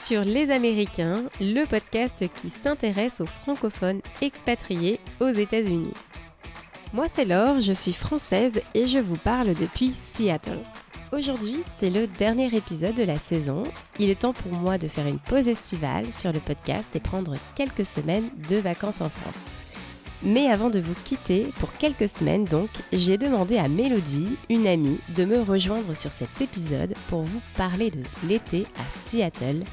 sur Les Américains, le podcast qui s'intéresse aux francophones expatriés aux États-Unis. Moi c'est Laure, je suis française et je vous parle depuis Seattle. Aujourd'hui, c'est le dernier épisode de la saison. Il est temps pour moi de faire une pause estivale sur le podcast et prendre quelques semaines de vacances en France. Mais avant de vous quitter, pour quelques semaines donc, j'ai demandé à Mélodie, une amie, de me rejoindre sur cet épisode pour vous parler de l'été à Seattle,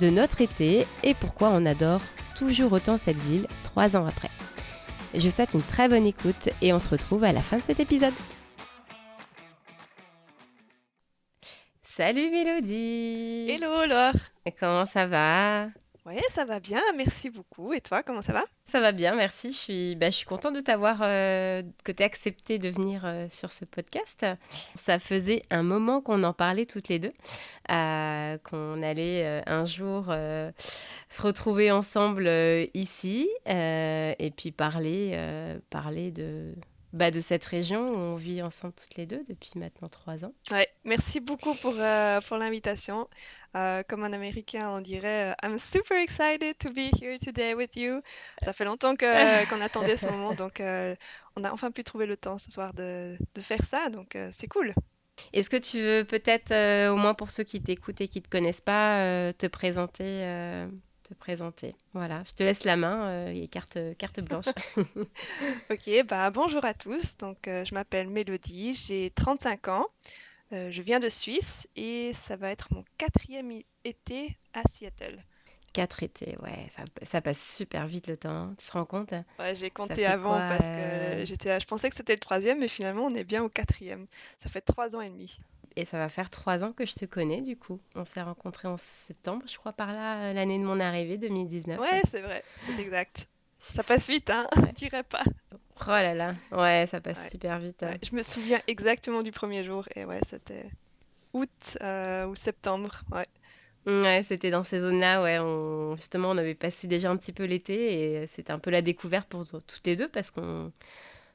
de notre été et pourquoi on adore toujours autant cette ville trois ans après. Je vous souhaite une très bonne écoute et on se retrouve à la fin de cet épisode. Salut Mélodie Hello Laure Comment ça va? Ouais, ça va bien, merci beaucoup. Et toi, comment ça va? Ça va bien, merci. Je suis, bah, je suis contente de t'avoir, euh, que tu aies accepté de venir euh, sur ce podcast. Ça faisait un moment qu'on en parlait toutes les deux, euh, qu'on allait un jour se retrouver ensemble ici et puis parler, parler de, bah, de cette région où on vit ensemble toutes les deux depuis maintenant trois ans. Ouais, merci beaucoup pour, euh, pour l'invitation. Euh, comme un Américain, on dirait euh, I'm super excited to be here today with you. Ça fait longtemps que, qu'on attendait ce moment, donc on a enfin pu trouver le temps ce soir de, de faire ça, donc c'est cool. Est-ce que tu veux peut-être, au moins pour ceux qui t'écoutent et qui ne te connaissent pas, te présenter te présenter? Voilà, je te laisse la main euh, et carte, carte blanche. ok, bah, bonjour à tous. Donc, euh, je m'appelle Mélodie, j'ai 35 ans. Euh, je viens de Suisse et ça va être mon quatrième été à Seattle. Quatre étés, ouais, ça, ça, passe super vite le temps, hein. tu te rends compte Ouais, j'ai compté avant parce que j'étais, je pensais que c'était le troisième, mais finalement on est bien au quatrième. Ça fait trois ans et demi. Et ça va faire trois ans que je te connais, du coup. On s'est rencontrés en septembre, je crois, par là, l'année de mon arrivée, 2019. Ouais, c'est vrai, c'est exact. Ça passe vite, hein, je dirais pas. Oh là là, ouais, ça passe super vite. Hein. je me souviens exactement du premier jour, et ouais, c'était août euh, ou septembre, ouais. Ouais, c'était dans ces zones-là, ouais. On... Justement, on avait passé déjà un petit peu l'été et c'était un peu la découverte pour toutes les deux parce qu'on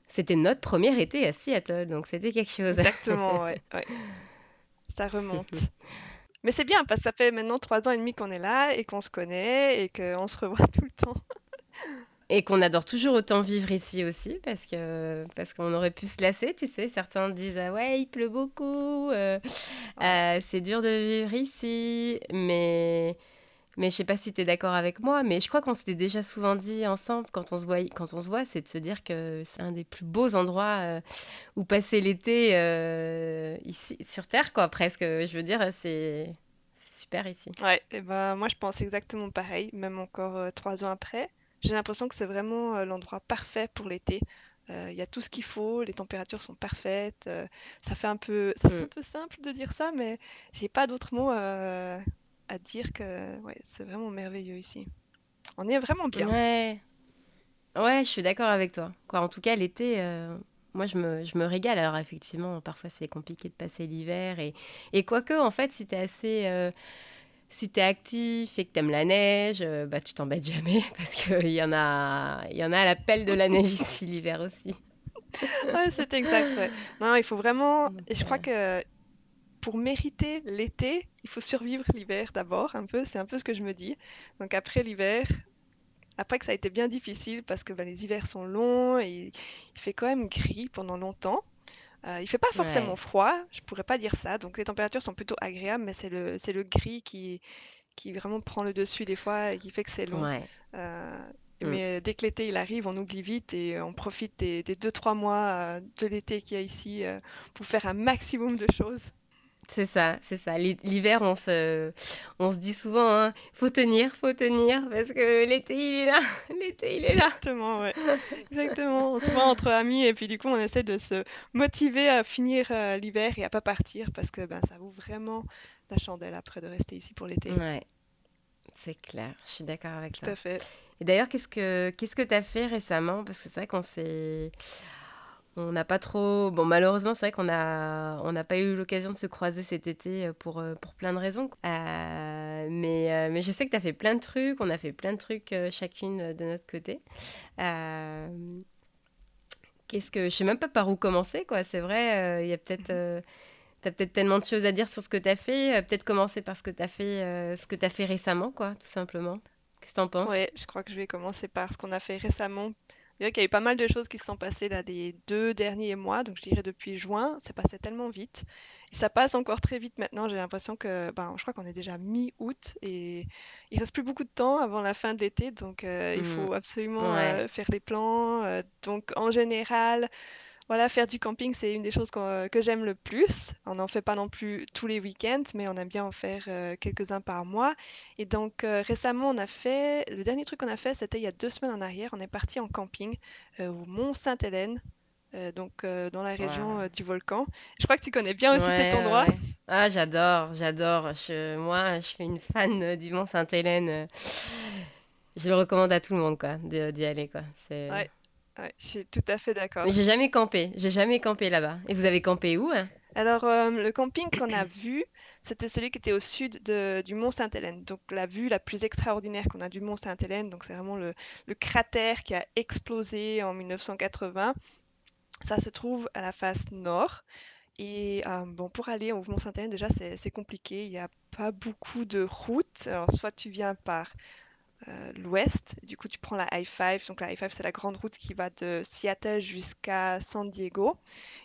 c'était notre premier été à Seattle, donc c'était quelque chose. Exactement, ouais. ouais ça remonte. Mais c'est bien parce que ça fait maintenant trois ans et demi qu'on est là et qu'on se connaît et qu'on se revoit tout le temps. Et qu'on adore toujours autant vivre ici aussi, parce que parce qu'on aurait pu se lasser, tu sais. Certains disent ah ouais, il pleut beaucoup, euh, euh, c'est dur de vivre ici, mais mais je sais pas si tu es d'accord avec moi, mais je crois qu'on s'était déjà souvent dit ensemble quand on se voit, quand on se voit, c'est de se dire que c'est un des plus beaux endroits euh, où passer l'été euh, ici sur Terre, quoi, presque. Je veux dire, c'est super ici. Ouais, et ben moi je pense exactement pareil, même encore euh, trois ans après. J'ai l'impression que c'est vraiment l'endroit parfait pour l'été. Il y a tout ce qu'il faut, les températures sont parfaites. ça fait un peu, ça fait mm. un peu simple de dire ça, mais j'ai pas d'autres mots à dire que ouais, c'est vraiment merveilleux ici. On est vraiment bien. Ouais, ouais je suis d'accord avec toi. Quoi, en tout cas, l'été, euh, moi, je me, je me, régale. Alors, effectivement, parfois, c'est compliqué de passer l'hiver. Et, et quoique, en fait, si tu es assez... Euh, si tu es actif et que tu aimes la neige, euh, bah, tu t'embêtes jamais parce qu'il y, en a, y en a à la pelle de la neige ici l'hiver aussi. ouais, c'est exact. Ouais. Non, il faut vraiment. Et je crois que pour mériter l'été, il faut survivre l'hiver d'abord, un peu, c'est un peu ce que je me dis. Donc après l'hiver, après que ça a été bien difficile parce que bah, les hivers sont longs et il fait quand même gris pendant longtemps. Euh, il fait pas forcément froid, je pourrais pas dire ça. Donc les températures sont plutôt agréables, mais c'est le, c'est le gris qui, qui vraiment prend le dessus des fois et qui fait que c'est long. Euh, mm. Mais dès que l'été il arrive, on oublie vite et on profite des 2-3 mois euh, de l'été qu'il y a ici pour faire un maximum de choses. C'est ça, c'est ça. L'hiver, on se, on se dit souvent, hein, faut tenir, faut tenir, parce que l'été, il est là. L'été, il est là. Exactement, ouais. Exactement. On se voit entre amis et puis du coup, on essaie de se motiver à finir euh, l'hiver et à pas partir parce que ben, ça vaut vraiment la chandelle après de rester ici pour l'été. Ouais, c'est clair. Je suis d'accord avec toi. Tout à fait. Et d'ailleurs, qu'est-ce que qu'est-ce que tu as fait récemment? Parce que c'est vrai qu'on s'est on n'a pas trop. Bon, malheureusement, c'est vrai qu'on n'a on n'a pas eu l'occasion de se croiser cet été euh, pour, euh, pour plein de raisons. Euh, mais, mais je sais que tu as fait plein de trucs. On a fait plein de trucs chacune de notre côté. Qu'est-ce que. Je sais même pas par où commencer, quoi. C'est vrai, il y a peut-être. as peut-être tellement de choses à dire sur ce que tu as fait. Peut-être commencer par ce que tu as fait, ce que tu as fait récemment, quoi, tout simplement. Qu'est-ce que tu en penses? Ouais, je crois que je vais commencer par ce qu'on a fait récemment qu'il y a eu pas mal de choses qui se sont passées là des deux derniers mois, donc je dirais depuis juin, ça passait tellement vite. Et ça passe encore très vite maintenant, j'ai l'impression que, ben, je crois qu'on est déjà mi-août et il reste plus beaucoup de temps avant la fin de l'été, donc euh, il faut mmh. absolument euh, faire les plans. Euh, donc en général, voilà, faire du camping, c'est une des choses euh, que j'aime le plus. On n'en fait pas non plus tous les week-ends, mais on aime bien en faire euh, quelques-uns par mois. Et donc euh, récemment, on a fait, le dernier truc qu'on a fait, c'était il y a deux semaines en arrière. On est parti en camping au Mont Sainte-Hélène. donc dans la région du volcan. Je crois que tu connais bien aussi cet endroit. Ah, j'adore, j'adore. moi, je suis une fan du Mont Sainte-Hélène. Je le recommande à tout le monde, quoi, d'y aller, quoi. C'est je suis tout à fait d'accord. Mais j'ai jamais campé, j'ai jamais campé là-bas. Et vous avez campé où hein? Alors, euh, le camping qu'on a vu, c'était celui qui était au sud de, du Mont Sainte-Hélène. Donc, la vue la plus extraordinaire qu'on a du Mont Sainte-Hélène, donc c'est vraiment le, le, cratère qui a explosé en 1980. Ça se trouve à la face nord. Et euh, bon, pour aller au Mont Sainte-Hélène, déjà, c'est compliqué. Il n'y a pas beaucoup de routes. Alors, soit tu viens par euh, l'ouest. Du coup, tu prends la I-5. Donc, la I-5, c'est la grande route qui va de Seattle jusqu'à San Diego.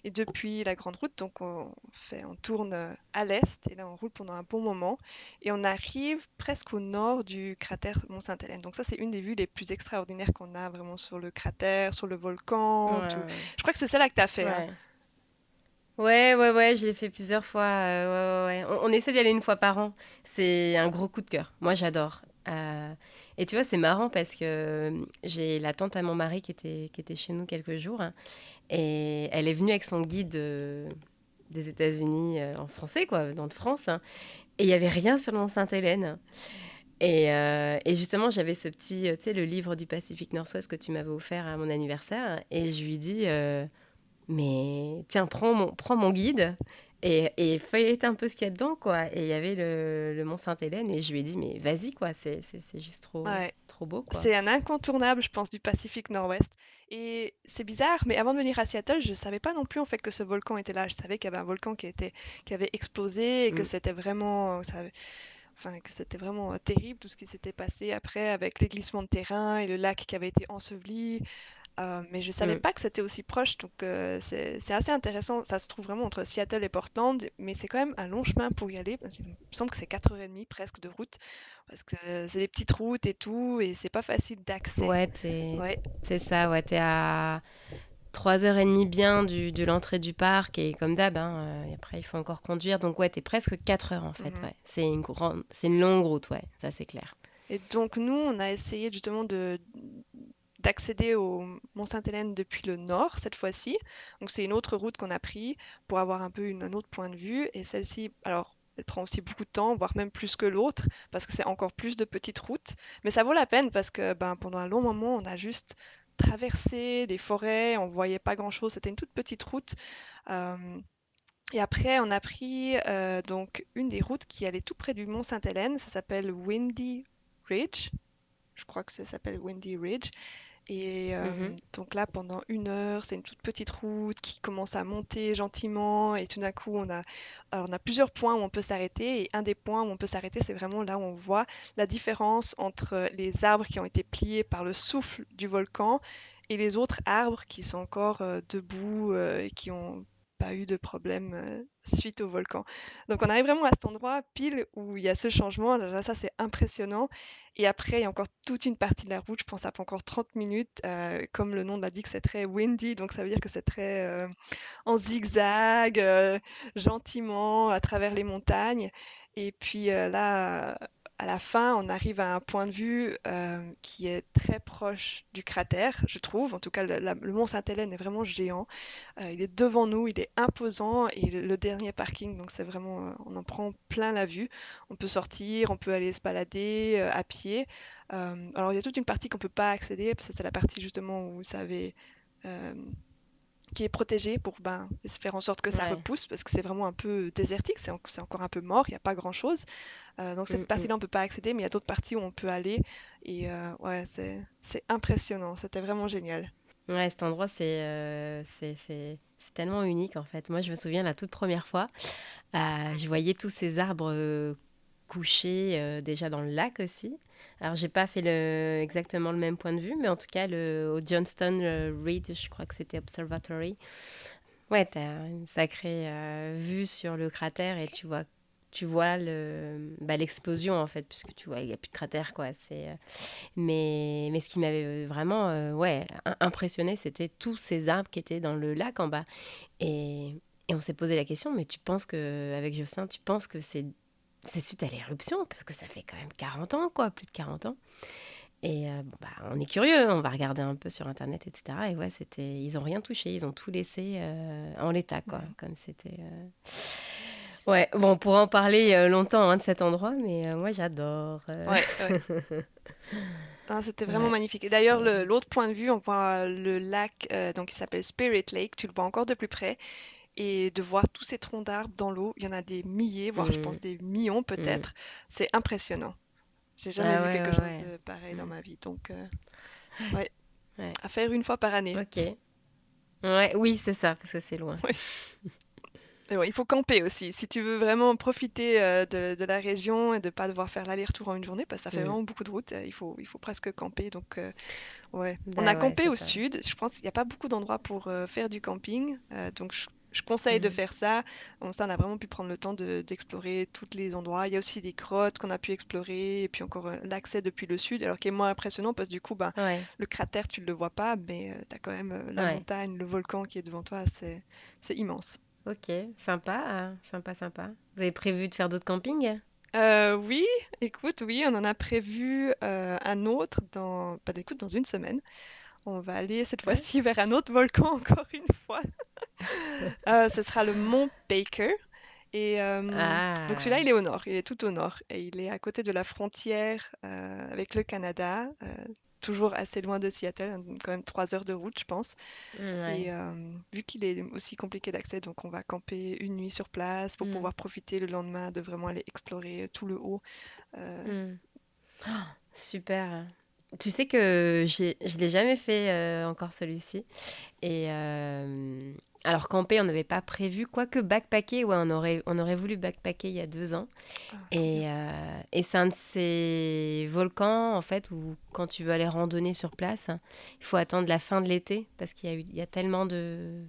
Et depuis la grande route, donc on, fait, on tourne à l'est. Et là, on roule pendant un bon moment. Et on arrive presque au nord du cratère Mont-Sainte-Hélène. Donc, ça, c'est une des vues les plus extraordinaires qu'on a vraiment sur le cratère, sur le volcan. Je crois que c'est celle-là que tu as fait. Hein. Ouais. Ouais, ouais, je l'ai fait plusieurs fois. Euh, ouais, ouais, On, on, essaie d'y aller une fois par an. C'est un gros coup de cœur. Moi, j'adore. Euh, et tu vois, c'est marrant parce que euh, j'ai la tante à mon mari qui était, qui était chez nous quelques jours. Hein, et elle est venue avec son guide euh, des États-Unis euh, en français, quoi, dans de France. Hein, et il n'y avait rien sur le Mont Sainte-Hélène. Et, justement, j'avais ce petit, tu sais, le livre du Pacifique Nord-Ouest que tu m'avais offert à mon anniversaire. Et je lui dis, mais tiens, mon, prends mon guide et, et feuillette un peu ce qu'il y a dedans, quoi. Et il y avait le, le Mont Sainte-Hélène, et je lui ai dit, mais vas-y, quoi, c'est juste trop, trop beau, quoi. C'est un incontournable, je pense, du Pacifique Nord-Ouest. Et c'est bizarre, mais avant de venir à Seattle, je ne savais pas non plus, en fait, que ce volcan était là. Je savais qu'il y avait un volcan qui, était, qui avait explosé, et que mm. c'était vraiment... Ça enfin que c'était vraiment euh, terrible tout ce qui s'était passé après avec les glissements de terrain et le lac qui avait été enseveli. Euh, mais je savais mm. pas que c'était aussi proche, donc euh, c'est assez intéressant. Ça se trouve vraiment entre Seattle et Portland, mais c'est quand même un long chemin pour y aller. Parce il me semble que c'est 4h30 presque de route, parce que c'est des petites routes et tout, et c'est pas facile d'accès. Ouais, c'est ça, ouais, t'es à 3h30 bien du, de l'entrée du parc, et comme d'hab, hein, euh, après il faut encore conduire, donc ouais, t'es presque 4 heures en fait, mm-hmm. ouais. C'est une, grande, une longue route, ouais, ça c'est clair. Et donc nous, on a essayé justement de d'accéder au Mont Sainte-Hélène depuis le nord cette fois-ci. Donc c'est une autre route qu'on a pris pour avoir un peu un autre point de vue. Et celle-ci, alors elle prend aussi beaucoup de temps, voire même plus que l'autre, parce que c'est encore plus de petites routes. Mais ça vaut la peine parce que ben, pendant un long moment, on a juste traversé des forêts, on voyait pas grand-chose. C'était une toute petite route. Euh, et après, on a pris euh, donc une des routes qui allait tout près du Mont Sainte-Hélène. Ça s'appelle Windy Ridge. Je crois que ça s'appelle Windy Ridge. Et euh, mmh donc là, pendant une heure, c'est une toute petite route qui commence à monter gentiment. Et tout d'un coup, on a, on a plusieurs points où on peut s'arrêter. Et un des points où on peut s'arrêter, c'est vraiment là où on voit la différence entre les arbres qui ont été pliés par le souffle du volcan et les autres arbres qui sont encore euh, debout euh, et qui ont pas eu de problème euh, suite au volcan. Donc on arrive vraiment à cet endroit pile où il y a ce changement. Déjà ça c'est impressionnant. Et après il y a encore toute une partie de la route. Je pense prend encore 30 minutes. Euh, comme le nom l'indique, c'est très windy, donc ça veut dire que c'est très euh, en zigzag, gentiment à travers les montagnes. Et puis là à la fin, on arrive à un point de vue euh, qui est très proche du cratère, je trouve. En tout cas, le, mont Sainte-Hélène est vraiment géant. Euh, il est devant nous, il est imposant et le, dernier parking, donc c'est vraiment, euh, on en prend plein la vue. On peut sortir, on peut aller se balader à pied. alors il y a toute une partie qu'on peut pas accéder, parce que c'est la partie justement où vous savez qui est protégé pour ben, faire en sorte que ça repousse, parce que c'est vraiment un peu désertique, c'est encore un peu mort, il n'y a pas grand-chose. Euh, donc cette mm, partie-là, mm. on ne peut pas accéder, mais il y a d'autres parties où on peut aller. Et euh, ouais, c'est impressionnant, c'était vraiment génial. Ouais, cet endroit, c'est c'est tellement unique en fait. Moi, je me souviens la toute première fois, je voyais tous ces arbres couchés déjà dans le lac aussi. Alors, j'ai pas fait le, exactement le même point de vue, mais en tout cas, le, au Johnston Reed, je crois que c'était Observatory. Ouais, tu as une sacrée vue sur le cratère et tu vois tu vois le bah, l'explosion en fait puisque tu vois il y a plus de cratère quoi c'est euh, mais mais ce qui m'avait vraiment euh, ouais impressionné c'était tous ces arbres qui étaient dans le lac en bas et, et on s'est posé la question mais tu penses que avec Jocelyn tu penses que c'est c'est suite à l'éruption parce que ça fait quand même 40 ans quoi plus de 40 ans et euh, bah, on est curieux, on va regarder un peu sur internet, etc. Et ouais, c'était, ils ont rien touché, ils ont tout laissé en l'état, quoi, comme c'était. Ouais, bon, on pourra en parler euh, longtemps hein, de cet endroit, mais euh, moi j'adore. Euh. Ouais, ah, c'était vraiment magnifique. Et d'ailleurs, l'autre point de vue, on voit le lac donc qui s'appelle Spirit Lake, tu le vois encore de plus près. Et de voir tous ces troncs d'arbres dans l'eau, il y en a des milliers, voire je pense mm. des millions peut-être. Mm. C'est impressionnant. J'ai jamais ah vu quelque chose de pareil dans mm. ma vie. Donc, ouais. À faire une fois par année. Ok. Ouais, oui, c'est ça, parce que c'est loin. il faut camper aussi. Si tu veux vraiment profiter euh, de, la région et de pas devoir faire l'aller-retour en une journée, parce que ça fait vraiment beaucoup de route, euh, il faut, il faut presque camper. Donc, euh, ouais. On bah a campé au sud. Je pense qu'il n'y a pas beaucoup d'endroits pour faire du camping. donc, je, conseille de mm. faire ça. ça, on a vraiment pu prendre le temps d'explorer tous les endroits. Il y a aussi des grottes qu'on a pu explorer, et puis encore l'accès depuis le sud, alors qui est moins impressionnant parce que du coup, ben, le cratère, tu ne le vois pas, mais tu as quand même la montagne, le volcan qui est devant toi. C'est immense. Ok, sympa, hein, sympa, sympa. Vous avez prévu de faire d'autres campings? Euh, oui, écoute, oui, on en a prévu euh, un autre dans, pas bah, d'écoute, dans une semaine. On va aller cette fois-ci vers un autre volcan encore une fois. Euh, ce sera le mont Baker. Et ah. donc celui-là, il est au nord, il est tout au nord. Et il est à côté de la frontière avec le Canada toujours assez loin de Seattle, hein, quand même trois heures de route, je pense. Et euh, vu qu'il est aussi compliqué d'accès, donc on va camper une nuit sur place pour mm. pouvoir profiter le lendemain de vraiment aller explorer tout le haut. Euh. Mm. Oh, super. Tu sais que je ne l'ai jamais fait euh, encore celui-ci. Et alors camper, on n'avait pas prévu, quoique backpacker, ouais, on aurait, on aurait voulu backpacker il y a deux ans. Ah, et, euh, et c'est un de ces volcans, en fait, où quand tu veux aller randonner sur place, il faut attendre la fin de l'été, parce qu'il y a, eu, il y a tellement de,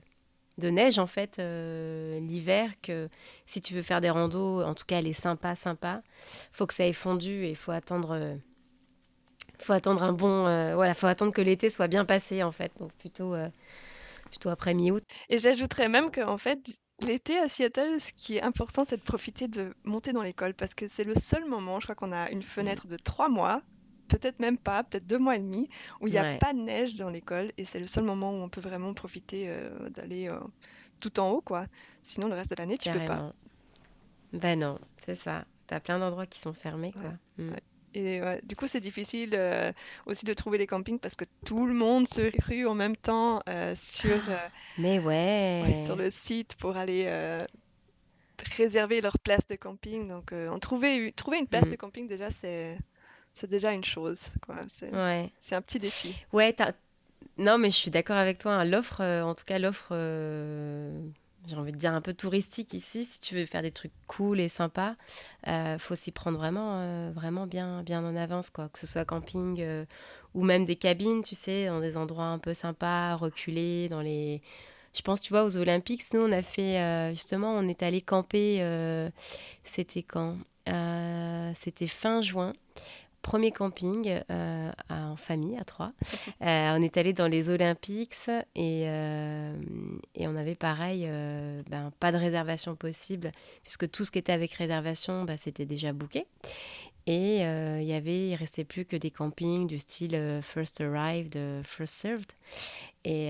de neige, en fait, euh, l'hiver, que si tu veux faire des randos, en tout cas, elle est sympa, sympa, faut que ça ait fondu et il faut attendre... Euh, faut attendre un bon voilà faut attendre que l'été soit bien passé en fait donc plutôt plutôt après mi-août. Et j'ajouterais même qu'en fait, l'été à Seattle, ce qui est important, c'est de profiter de monter dans l'école parce que c'est le seul moment, je crois qu'on a une fenêtre de trois mois, peut-être même pas, peut-être deux mois et demi, où il n'y a pas de neige dans l'école et c'est le seul moment où on peut vraiment profiter euh, d'aller euh, tout en haut, quoi. Sinon, le reste de l'année, tu peux pas. Ben non, c'est ça. Tu as plein d'endroits qui sont fermés, quoi. Mm. Et du coup, c'est difficile euh, aussi de trouver les campings parce que tout le monde se rue en même temps euh, sur, euh, Mais ouais. sur le site pour aller réserver leur place de camping. Donc, en trouver, trouver une place de mm. camping, déjà, c'est, c'est déjà une chose. Quoi. C'est, ouais. c'est un petit défi. Ouais, non, mais je suis d'accord avec toi. Hein. L'offre, en tout cas, l'offre j'ai envie de dire un peu touristique ici. Si tu veux faire des trucs cool et sympas, euh, faut s'y prendre vraiment, euh, vraiment bien, bien en avance, quoi. Que ce soit camping euh, ou même des cabines, tu sais, dans des endroits un peu sympas, reculés, dans les. Je pense, tu vois, aux Olympiques, nous, on a fait euh, justement, on est allé camper. C'était quand? C'était fin juin premier camping euh, en famille, à trois. Euh, on est allé dans les Olympiques et, euh, et on avait pareil, ben, pas de réservation possible, puisque tout ce qui était avec réservation, ben, c'était déjà booké. Et il y avait, il restait plus que des campings du style first arrived, first served. Et,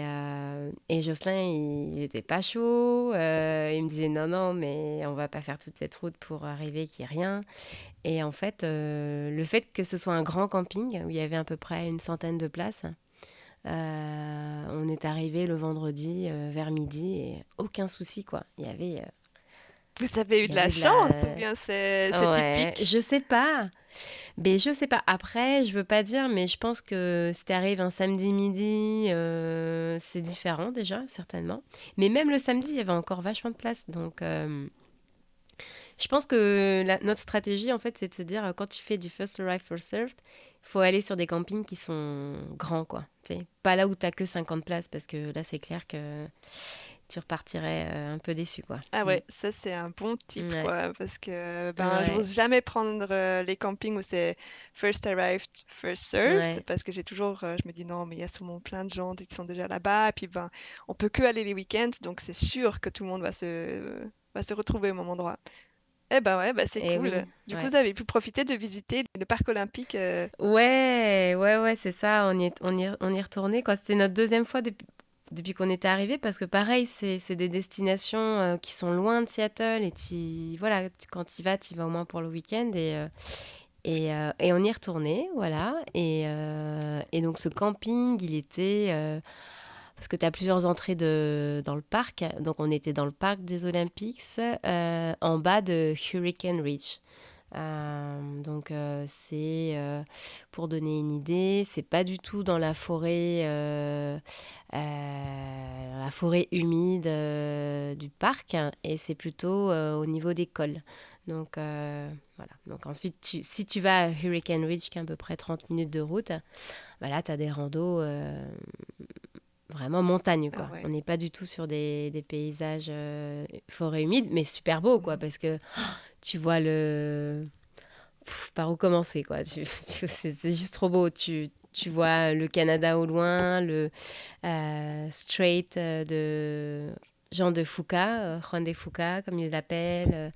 et Jocelyn, il n'était pas chaud. il me disait non, non, mais on va pas faire toute cette route pour arriver qu'il n'y ait rien. Et en fait, euh, le fait que ce soit un grand camping, où il y avait à peu près une centaine de places, euh, on est arrivé le vendredi euh, vers midi et aucun souci, quoi. Il y avait... Vous avez eu de la chance ou bien c'est typique? Je sais pas. Ben, je sais pas. Après, je veux pas dire, mais je pense que si t'arrives un samedi midi, euh, c'est différent déjà, certainement. Mais même le samedi, il y avait encore vachement de place. Donc, euh, je pense que notre stratégie, en fait, c'est de se dire, quand tu fais du first arrive, first served, il faut aller sur des campings qui sont grands, quoi. pas là où t'as que 50 places, parce que là, c'est clair que tu repartirais euh, un peu déçu, quoi. Ah Mm. ouais, ça c'est un bon type, Ouais. quoi, parce que ben, je Ouais. n'ose jamais prendre euh, les campings où c'est first arrived, first served, Ouais. parce que j'ai toujours, euh, je me dis non, mais il y a sûrement plein de gens qui sont déjà là-bas, et puis ben, on peut que aller les week-ends, donc c'est sûr que tout le monde va se, va se retrouver au même endroit. Eh ben ouais, bah c'est Eh cool. oui, Du coup, ouais. vous avez pu profiter de visiter le parc olympique. euh, Ouais, ouais, ouais, c'est ça. On y est, on y on y est retourné. C'était notre deuxième fois depuis, depuis qu'on était arrivé, parce que pareil, c'est, des destinations euh, qui sont loin de Seattle, et voilà, quand tu vas, tu vas au moins pour le week-end, et, euh, et, euh, et on y retourné, voilà. Et, et donc ce camping, il était... parce que tu as plusieurs entrées de, dans le parc. Donc, on était dans le parc des Olympiques, en bas de Hurricane Ridge. Euh, donc, euh, c'est, euh, pour donner une idée, c'est pas du tout dans la forêt, la forêt humide du parc, hein, et c'est plutôt au niveau des cols. Donc, voilà. Donc, ensuite, si tu vas à Hurricane Ridge, qui est à peu près 30 minutes de route, bah tu as des randos vraiment montagne, Ah quoi. ouais. On n'est pas du tout sur des, des paysages euh, forêt humide, mais super beau, quoi, Mhm. parce que oh, tu vois le... Pff, par où commencer, quoi. Tu, tu- c'est juste trop beau. Tu, tu vois le Canada au loin, le euh, Strait euh, de Jean de Foucault, euh, Juan de Foucault, comme ils l'appellent. euh,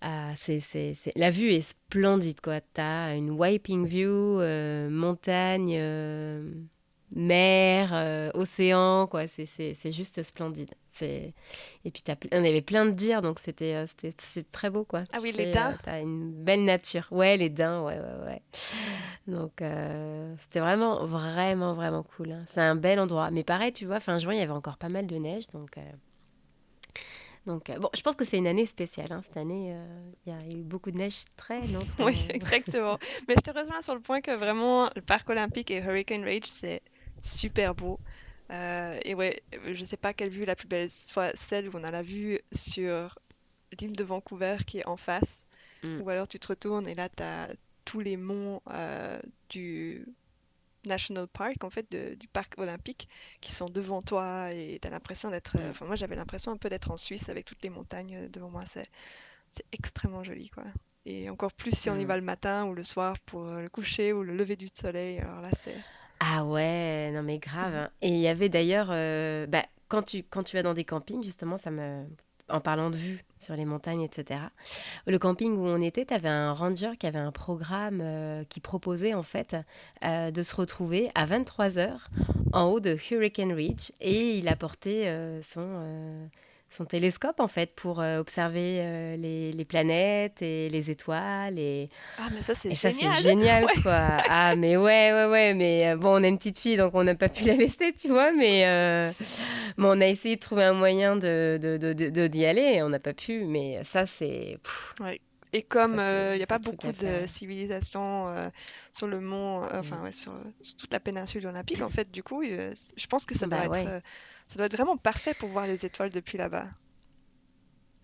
ah, c'est, c'est, c'est- La vue est splendide, quoi. T'as une wiping view, euh, montagne, mer, euh, océan, quoi. C'est, juste splendide. C'est... Et puis, ple- on avait plein de dires, donc c'était, euh, très beau, quoi. Ah Tu oui, les daims. euh, t'as une belle nature. Ouais, les daims, ouais, ouais, ouais. Donc, euh, c'était vraiment, vraiment, vraiment cool. hein. C'est un bel endroit. Mais pareil, tu vois, fin juin, il y avait encore pas mal de neige, donc... euh, donc, euh, bon, je pense que c'est une année spéciale. hein. Cette année, euh, il y a eu beaucoup de neige très longtemps. Oui, exactement. Mais je te rejoins sur le point que vraiment, le parc olympique et Hurricane Rage, c'est super beau. Euh, et ouais, je sais pas quelle vue la plus belle, soit celle où on a la vue sur l'île de Vancouver qui est en face, Mm. ou alors tu te retournes et là, tu as tous les monts euh, du National Park, en fait, de- du parc olympique, qui sont devant toi et tu as l'impression d'être... euh, Mm. Enfin, moi, j'avais l'impression un peu d'être en Suisse avec toutes les montagnes devant moi. C'est c'est extrêmement joli, quoi. Et encore plus si on y Mm. va le matin ou le soir pour euh, le coucher ou le lever du soleil. Alors là, c'est... Ah ouais, non mais grave. Hein. Et il y avait d'ailleurs, euh, bah, quand tu, quand vas dans des campings, justement, ça me... En parlant de vue sur les montagnes, etc. Le camping où on était, tu avais un ranger qui avait un programme euh, qui proposait en fait euh, de se retrouver à 23 heures en haut de Hurricane Ridge et il apportait son, son télescope en fait pour euh, observer euh, les, les planètes et les étoiles et Ah, mais ça, c'est et ça, c'est génial! génial, Ouais. quoi. Ah, mais ouais, ouais, ouais. Mais euh, bon, on a une petite fille, donc on n'a pas pu la laisser, tu vois. Mais euh, bon, on a essayé de trouver un moyen de, de, de- de- de- d'y aller et on n'a pas pu. Mais ça, c'est. Ouais. Et comme c'est- il n'y a pas beaucoup de civilisation euh, sur le mont, euh, enfin Mm. ouais, sur, sur toute la péninsule olympique, en fait, du coup, euh, je pense que ça doit Bah être, ouais. euh, ça doit être vraiment parfait pour voir les étoiles depuis là-bas.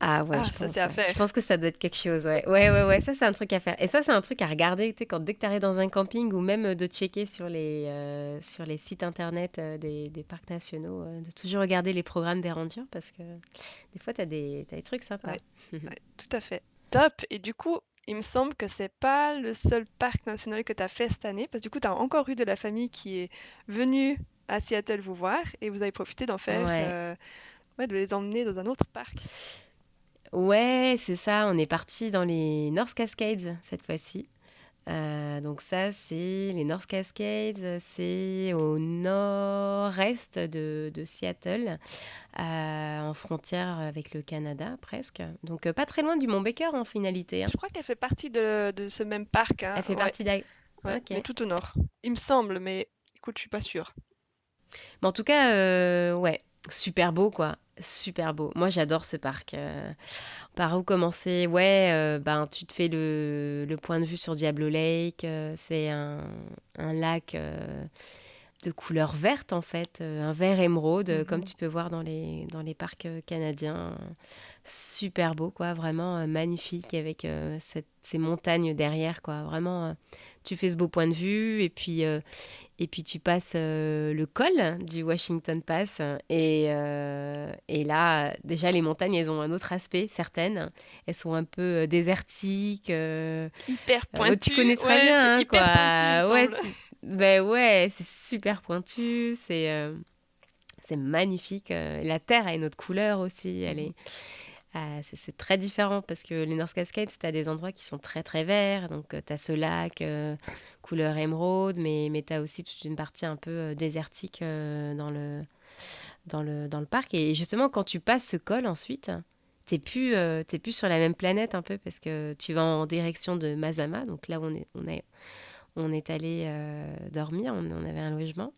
Ah ouais, Ah, je pense. ouais. Je pense que ça doit être quelque chose, ouais. Ouais, ouais, ouais. Ça, c'est un truc à faire. Et ça, c'est un truc à regarder, tu sais, quand dès que tu arrives dans un camping ou même de checker sur les, euh, sur les sites internet euh, des, des parcs nationaux, euh, de toujours regarder les programmes des rangers parce que des fois, tu as des, t'as des trucs sympas. Ouais, tout à fait. Top. Et du coup, il me semble que c'est pas le seul parc national que tu as fait cette année, parce que du coup, tu as encore eu de la famille qui est venue à Seattle vous voir et vous avez profité d'en faire, Ouais. euh, ouais, de les emmener dans un autre parc. Ouais, c'est ça. On est parti dans les North Cascades cette fois-ci. Euh, donc ça, c'est les North Cascades, c'est au nord-est de, de Seattle, euh, en frontière avec le Canada presque. Donc euh, pas très loin du Mont Baker en finalité. hein. Je crois qu'elle fait partie de, de ce même parc, hein. Elle fait Ouais, partie de ouais, Ok. mais tout au nord. Il me semble, mais écoute, je suis pas sûre. Mais en tout cas, ouais, super beau quoi. Super beau. Moi, j'adore ce parc. Euh, par où commencer? Ouais, euh, ben, tu te fais le, le, point de vue sur Diablo Lake. Euh, c'est un, un, lac de couleur verte, en fait, un vert émeraude, mhm. comme tu peux voir dans les, dans les parcs canadiens. Super beau, quoi, vraiment magnifique, avec cette, ces montagnes derrière, quoi. Vraiment, tu fais ce beau point de vue, et puis, et puis tu passes euh, le col du Washington Pass. Et, euh, et, là, déjà, les montagnes, elles ont un autre aspect, certaines. Elles sont un peu euh, désertiques. hyper pointues. tu connais très bien, hein, quoi. ouais, ben ouais, c'est super pointu. C'est c'est magnifique. La terre a une autre couleur aussi. Elle est euh, c'est très différent parce que les North Cascades, tu as des endroits qui sont très très verts. Donc euh, tu as ce lac euh, couleur émeraude, mais, mais tu as aussi toute une partie un peu désertique dans, le, dans, le, dans le parc. Et justement, quand tu passes ce col ensuite, tu plus, plus sur la même planète un peu parce que tu vas en direction de Mazama, donc là on est, on est, on est allé dormir, on, on, avait un logement.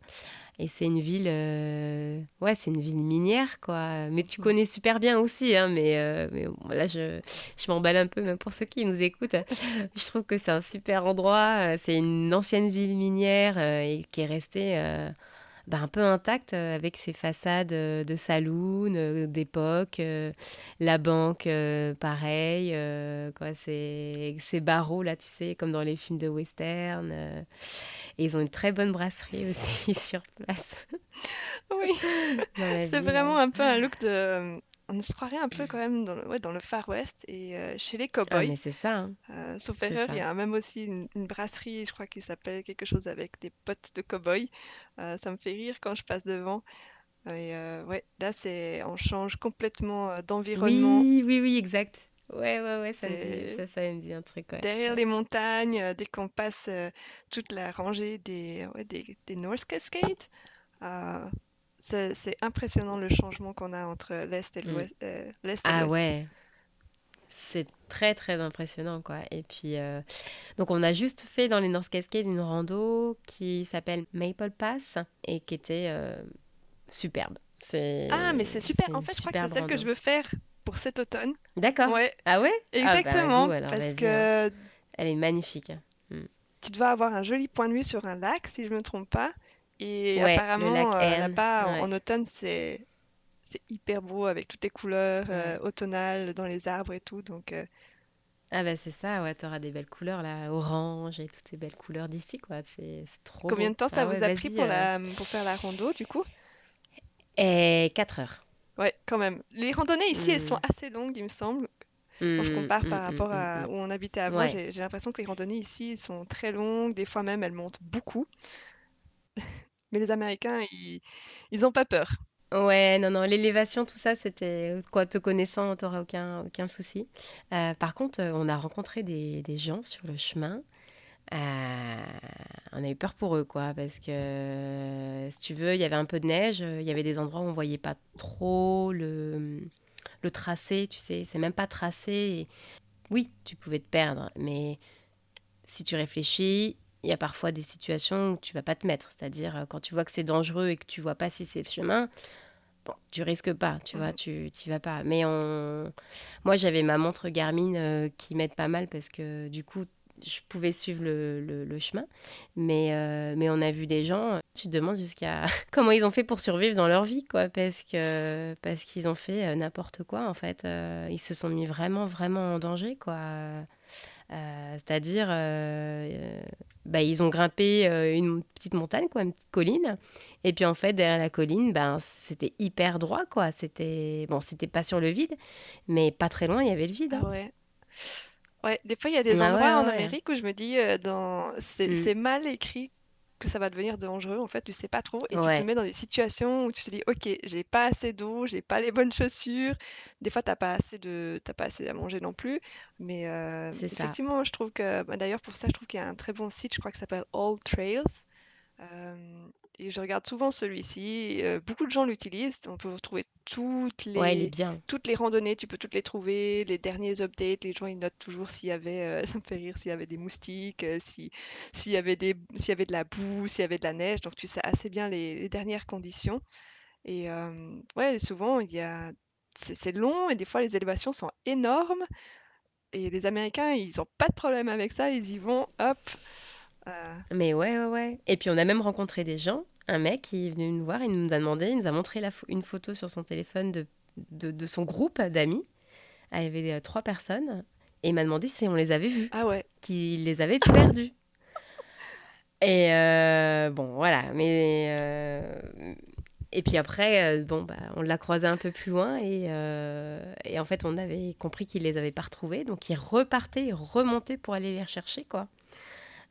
Et c'est une ville, euh, ouais, c'est une ville minière, quoi. Mais tu connais super bien aussi, hein. Mais, euh, mais là, je, je m'emballe un peu, même pour ceux qui nous écoutent. Je trouve que c'est un super endroit. C'est une ancienne ville minière euh, et qui est restée bah, un peu intacte avec ses façades de saloon d'époque, la banque, pareil, quoi. Ces barreaux là, tu sais, comme dans les films de western. Et ils ont une très bonne brasserie aussi sur place. Oui, c'est vraiment un peu un look de. On se croirait un peu quand même dans le, ouais, dans le Far West et euh, chez les cowboys. Ah, mais c'est ça. Hein. Euh, sauf erreur, il y a même aussi une, brasserie, je crois qu'il s'appelle quelque chose avec des potes de cowboys. Euh, ça me fait rire quand je passe devant. Et ouais, là, c'est on change complètement d'environnement. Oui, oui, oui, exact. Ouais, ouais, ouais, ça me dit, ça, ça me dit un truc. Ouais. Derrière les montagnes, euh, dès qu'on passe euh, toute la rangée des, ouais, des, des North Cascades, euh, c'est impressionnant le changement qu'on a entre l'Est et mm. l'Ouest. Euh, ah ouais, c'est très très impressionnant quoi. Et puis, donc on a juste fait dans les North Cascades une rando qui s'appelle Maple Pass et qui était superbe. Ah, mais c'est super. En fait, je crois que c'est celle que je veux faire pour cet automne. D'accord. Ouais. Ah ouais? Exactement. Ah bah, parce que hein. elle est magnifique. Hmm. Tu dois avoir un joli point de vue sur un lac, si je ne me trompe pas. Et apparemment, euh, là-bas, en, automne, c'est hyper beau avec toutes les couleurs euh, automnales dans les arbres et tout. Donc, euh, Ah bah c'est ça, ouais, auras des belles couleurs là, orange et toutes ces belles couleurs d'ici quoi, c'est trop Combien de temps ça ah vous a pris pour, la, pour faire la rando du coup? Et 4 heures. Ouais, quand même. Les randonnées ici, elles sont mmh. assez longues, il me semble. Quand je mmh, compare par mmh, rapport à où on habitait avant, j'ai l'impression que les randonnées ici sont très longues. Des fois même, elles montent beaucoup. Mais les Américains, ils, ils ont pas peur. Ouais, non, non, l'élévation, tout ça, c'était quoi, te connaissant, t'auras aucun, aucun souci. Euh, par contre, on a rencontré des, des gens sur le chemin euh, on a eu peur pour eux, quoi, parce que si tu veux, il y avait un peu de neige, il y avait des endroits où on voyait pas trop le, le tracé, tu sais, c'est même pas tracé. Oui, tu pouvais te perdre, mais si tu réfléchis, il y a parfois des situations où tu vas pas te mettre, c'est-à-dire euh, quand tu vois que c'est dangereux et que tu vois pas si c'est le chemin, bon, tu risques pas, tu vois, tu n'y vas pas. Mais on... moi, j'avais ma montre Garmin euh, qui m'aide pas mal parce que du coup, je pouvais suivre le, le, chemin. Mais, euh, mais on a vu des gens, tu te demandes jusqu'à comment ils ont fait pour survivre dans leur vie, quoi, parce que parce qu'ils ont fait n'importe quoi, en fait. Ils se sont mis vraiment, vraiment en danger, quoi. C'est-à-dire, bah, ils ont grimpé une petite montagne, quoi, une petite colline. Et puis, en fait, derrière la colline, ben, c'était hyper droit, quoi. C'était, bon, c'était pas sur le vide, mais pas très loin, il y avait le vide. Hein. Ah ouais. Ouais, des fois, il y a des bah endroits en Amérique où je me dis, euh, dans... c'est mm. c'est mal écrit que ça va devenir dangereux. En fait, tu sais pas trop et tu te mets dans des situations où tu te dis, ok, j'ai pas assez d'eau, j'ai pas les bonnes chaussures. Des fois, t'as pas assez de, t'as pas assez à manger non plus. Mais euh, effectivement, je trouve que, bah, d'ailleurs, pour ça, je trouve qu'il y a un très bon site, je crois que ça s'appelle All Trails. Euh, et je regarde souvent celui-ci. Euh, beaucoup de gens l'utilisent. On peut retrouver toutes les, toutes les randonnées, tu peux toutes les trouver. Les derniers updates, les gens ils notent toujours s'il y avait, euh, ça me fait rire, s'il y avait des moustiques, euh, si, s'il y avait des, s'il y avait de la boue, s'il y avait de la neige. Donc tu sais assez bien les, dernières conditions. Et euh, ouais, souvent, il y a... c'est long et des fois, les élévations sont énormes. Et les Américains, ils n'ont pas de problème avec ça, ils y vont, hop. Euh. Mais ouais, ouais, ouais. Et puis on a même rencontré des gens, un mec qui est venu nous voir, il nous a demandé, il nous a montré la une photo sur son téléphone de, de, son groupe d'amis. Il y avait euh, trois personnes. Et il m'a demandé si on les avait vus. Ah ouais. Qu'il les avait perdus. Et euh, bon, voilà. Mais et puis après, euh, bon, bah, on l'a croisé un peu plus loin et, euh, et en fait, on avait compris qu'il les avait pas retrouvés. Donc, il repartait, il remontait pour aller les rechercher, quoi.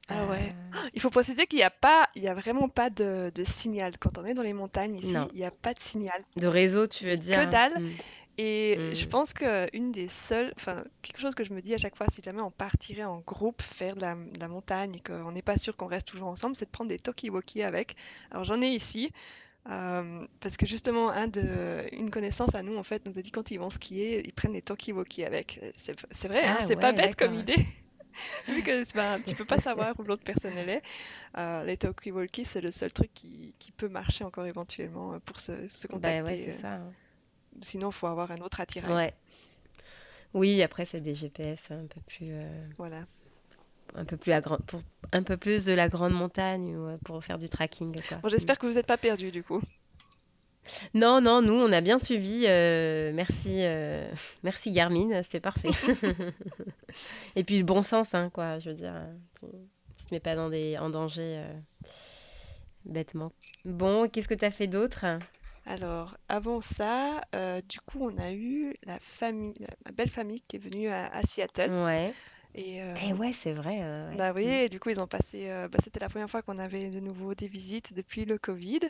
Ah ouais. Euh. Il faut préciser qu'il n'y a pas, il y a vraiment pas de, de, signal. Quand on est dans les montagnes ici, il n'y a pas de signal. De réseau, tu veux dire Que dalle. Hmm. Et je pense qu'une des seules, enfin, quelque chose que je me dis à chaque fois, si jamais on partirait en groupe faire de la, de la montagne et qu'on n'est pas sûr qu'on reste toujours ensemble, c'est de prendre des talkie-walkie avec. Alors j'en ai ici. Euh, parce que justement, un de, une connaissance à nous, en fait, nous a dit quand ils vont skier, ils prennent des talkie-walkie avec. C'est vrai, hein, ah c'est pas bête comme idée. Vu que ben, tu peux pas savoir où l'autre personne elle est. Euh, les talkie-walkie, c'est le seul truc qui, qui, peut marcher encore éventuellement euh, pour se, se bah contacter. ça, hein. Sinon, il faut avoir un autre attirail. Ouais. Oui, après, c'est des GPS un peu plus. Voilà un peu plus pour un peu plus de la grande montagne ou euh, pour faire du tracking. Bon, J'espère que vous n'êtes pas perdu du coup. Non, non, nous on a bien suivi. Euh, merci, euh, merci Garmin, c'était parfait. Et puis le bon sens, hein, quoi. Je veux dire, tu, ne te mets pas dans des, en danger bêtement. Bon, qu'est-ce que tu as fait d'autre? Alors, avant ça, du coup, on a eu la famille, la belle famille qui est venue à, à Seattle. Ouais. Et, euh, ouais, c'est vrai. Euh, bah oui, mm. et du coup, ils ont passé. Euh, bah, c'était la première fois qu'on avait de nouveau des visites depuis le Covid.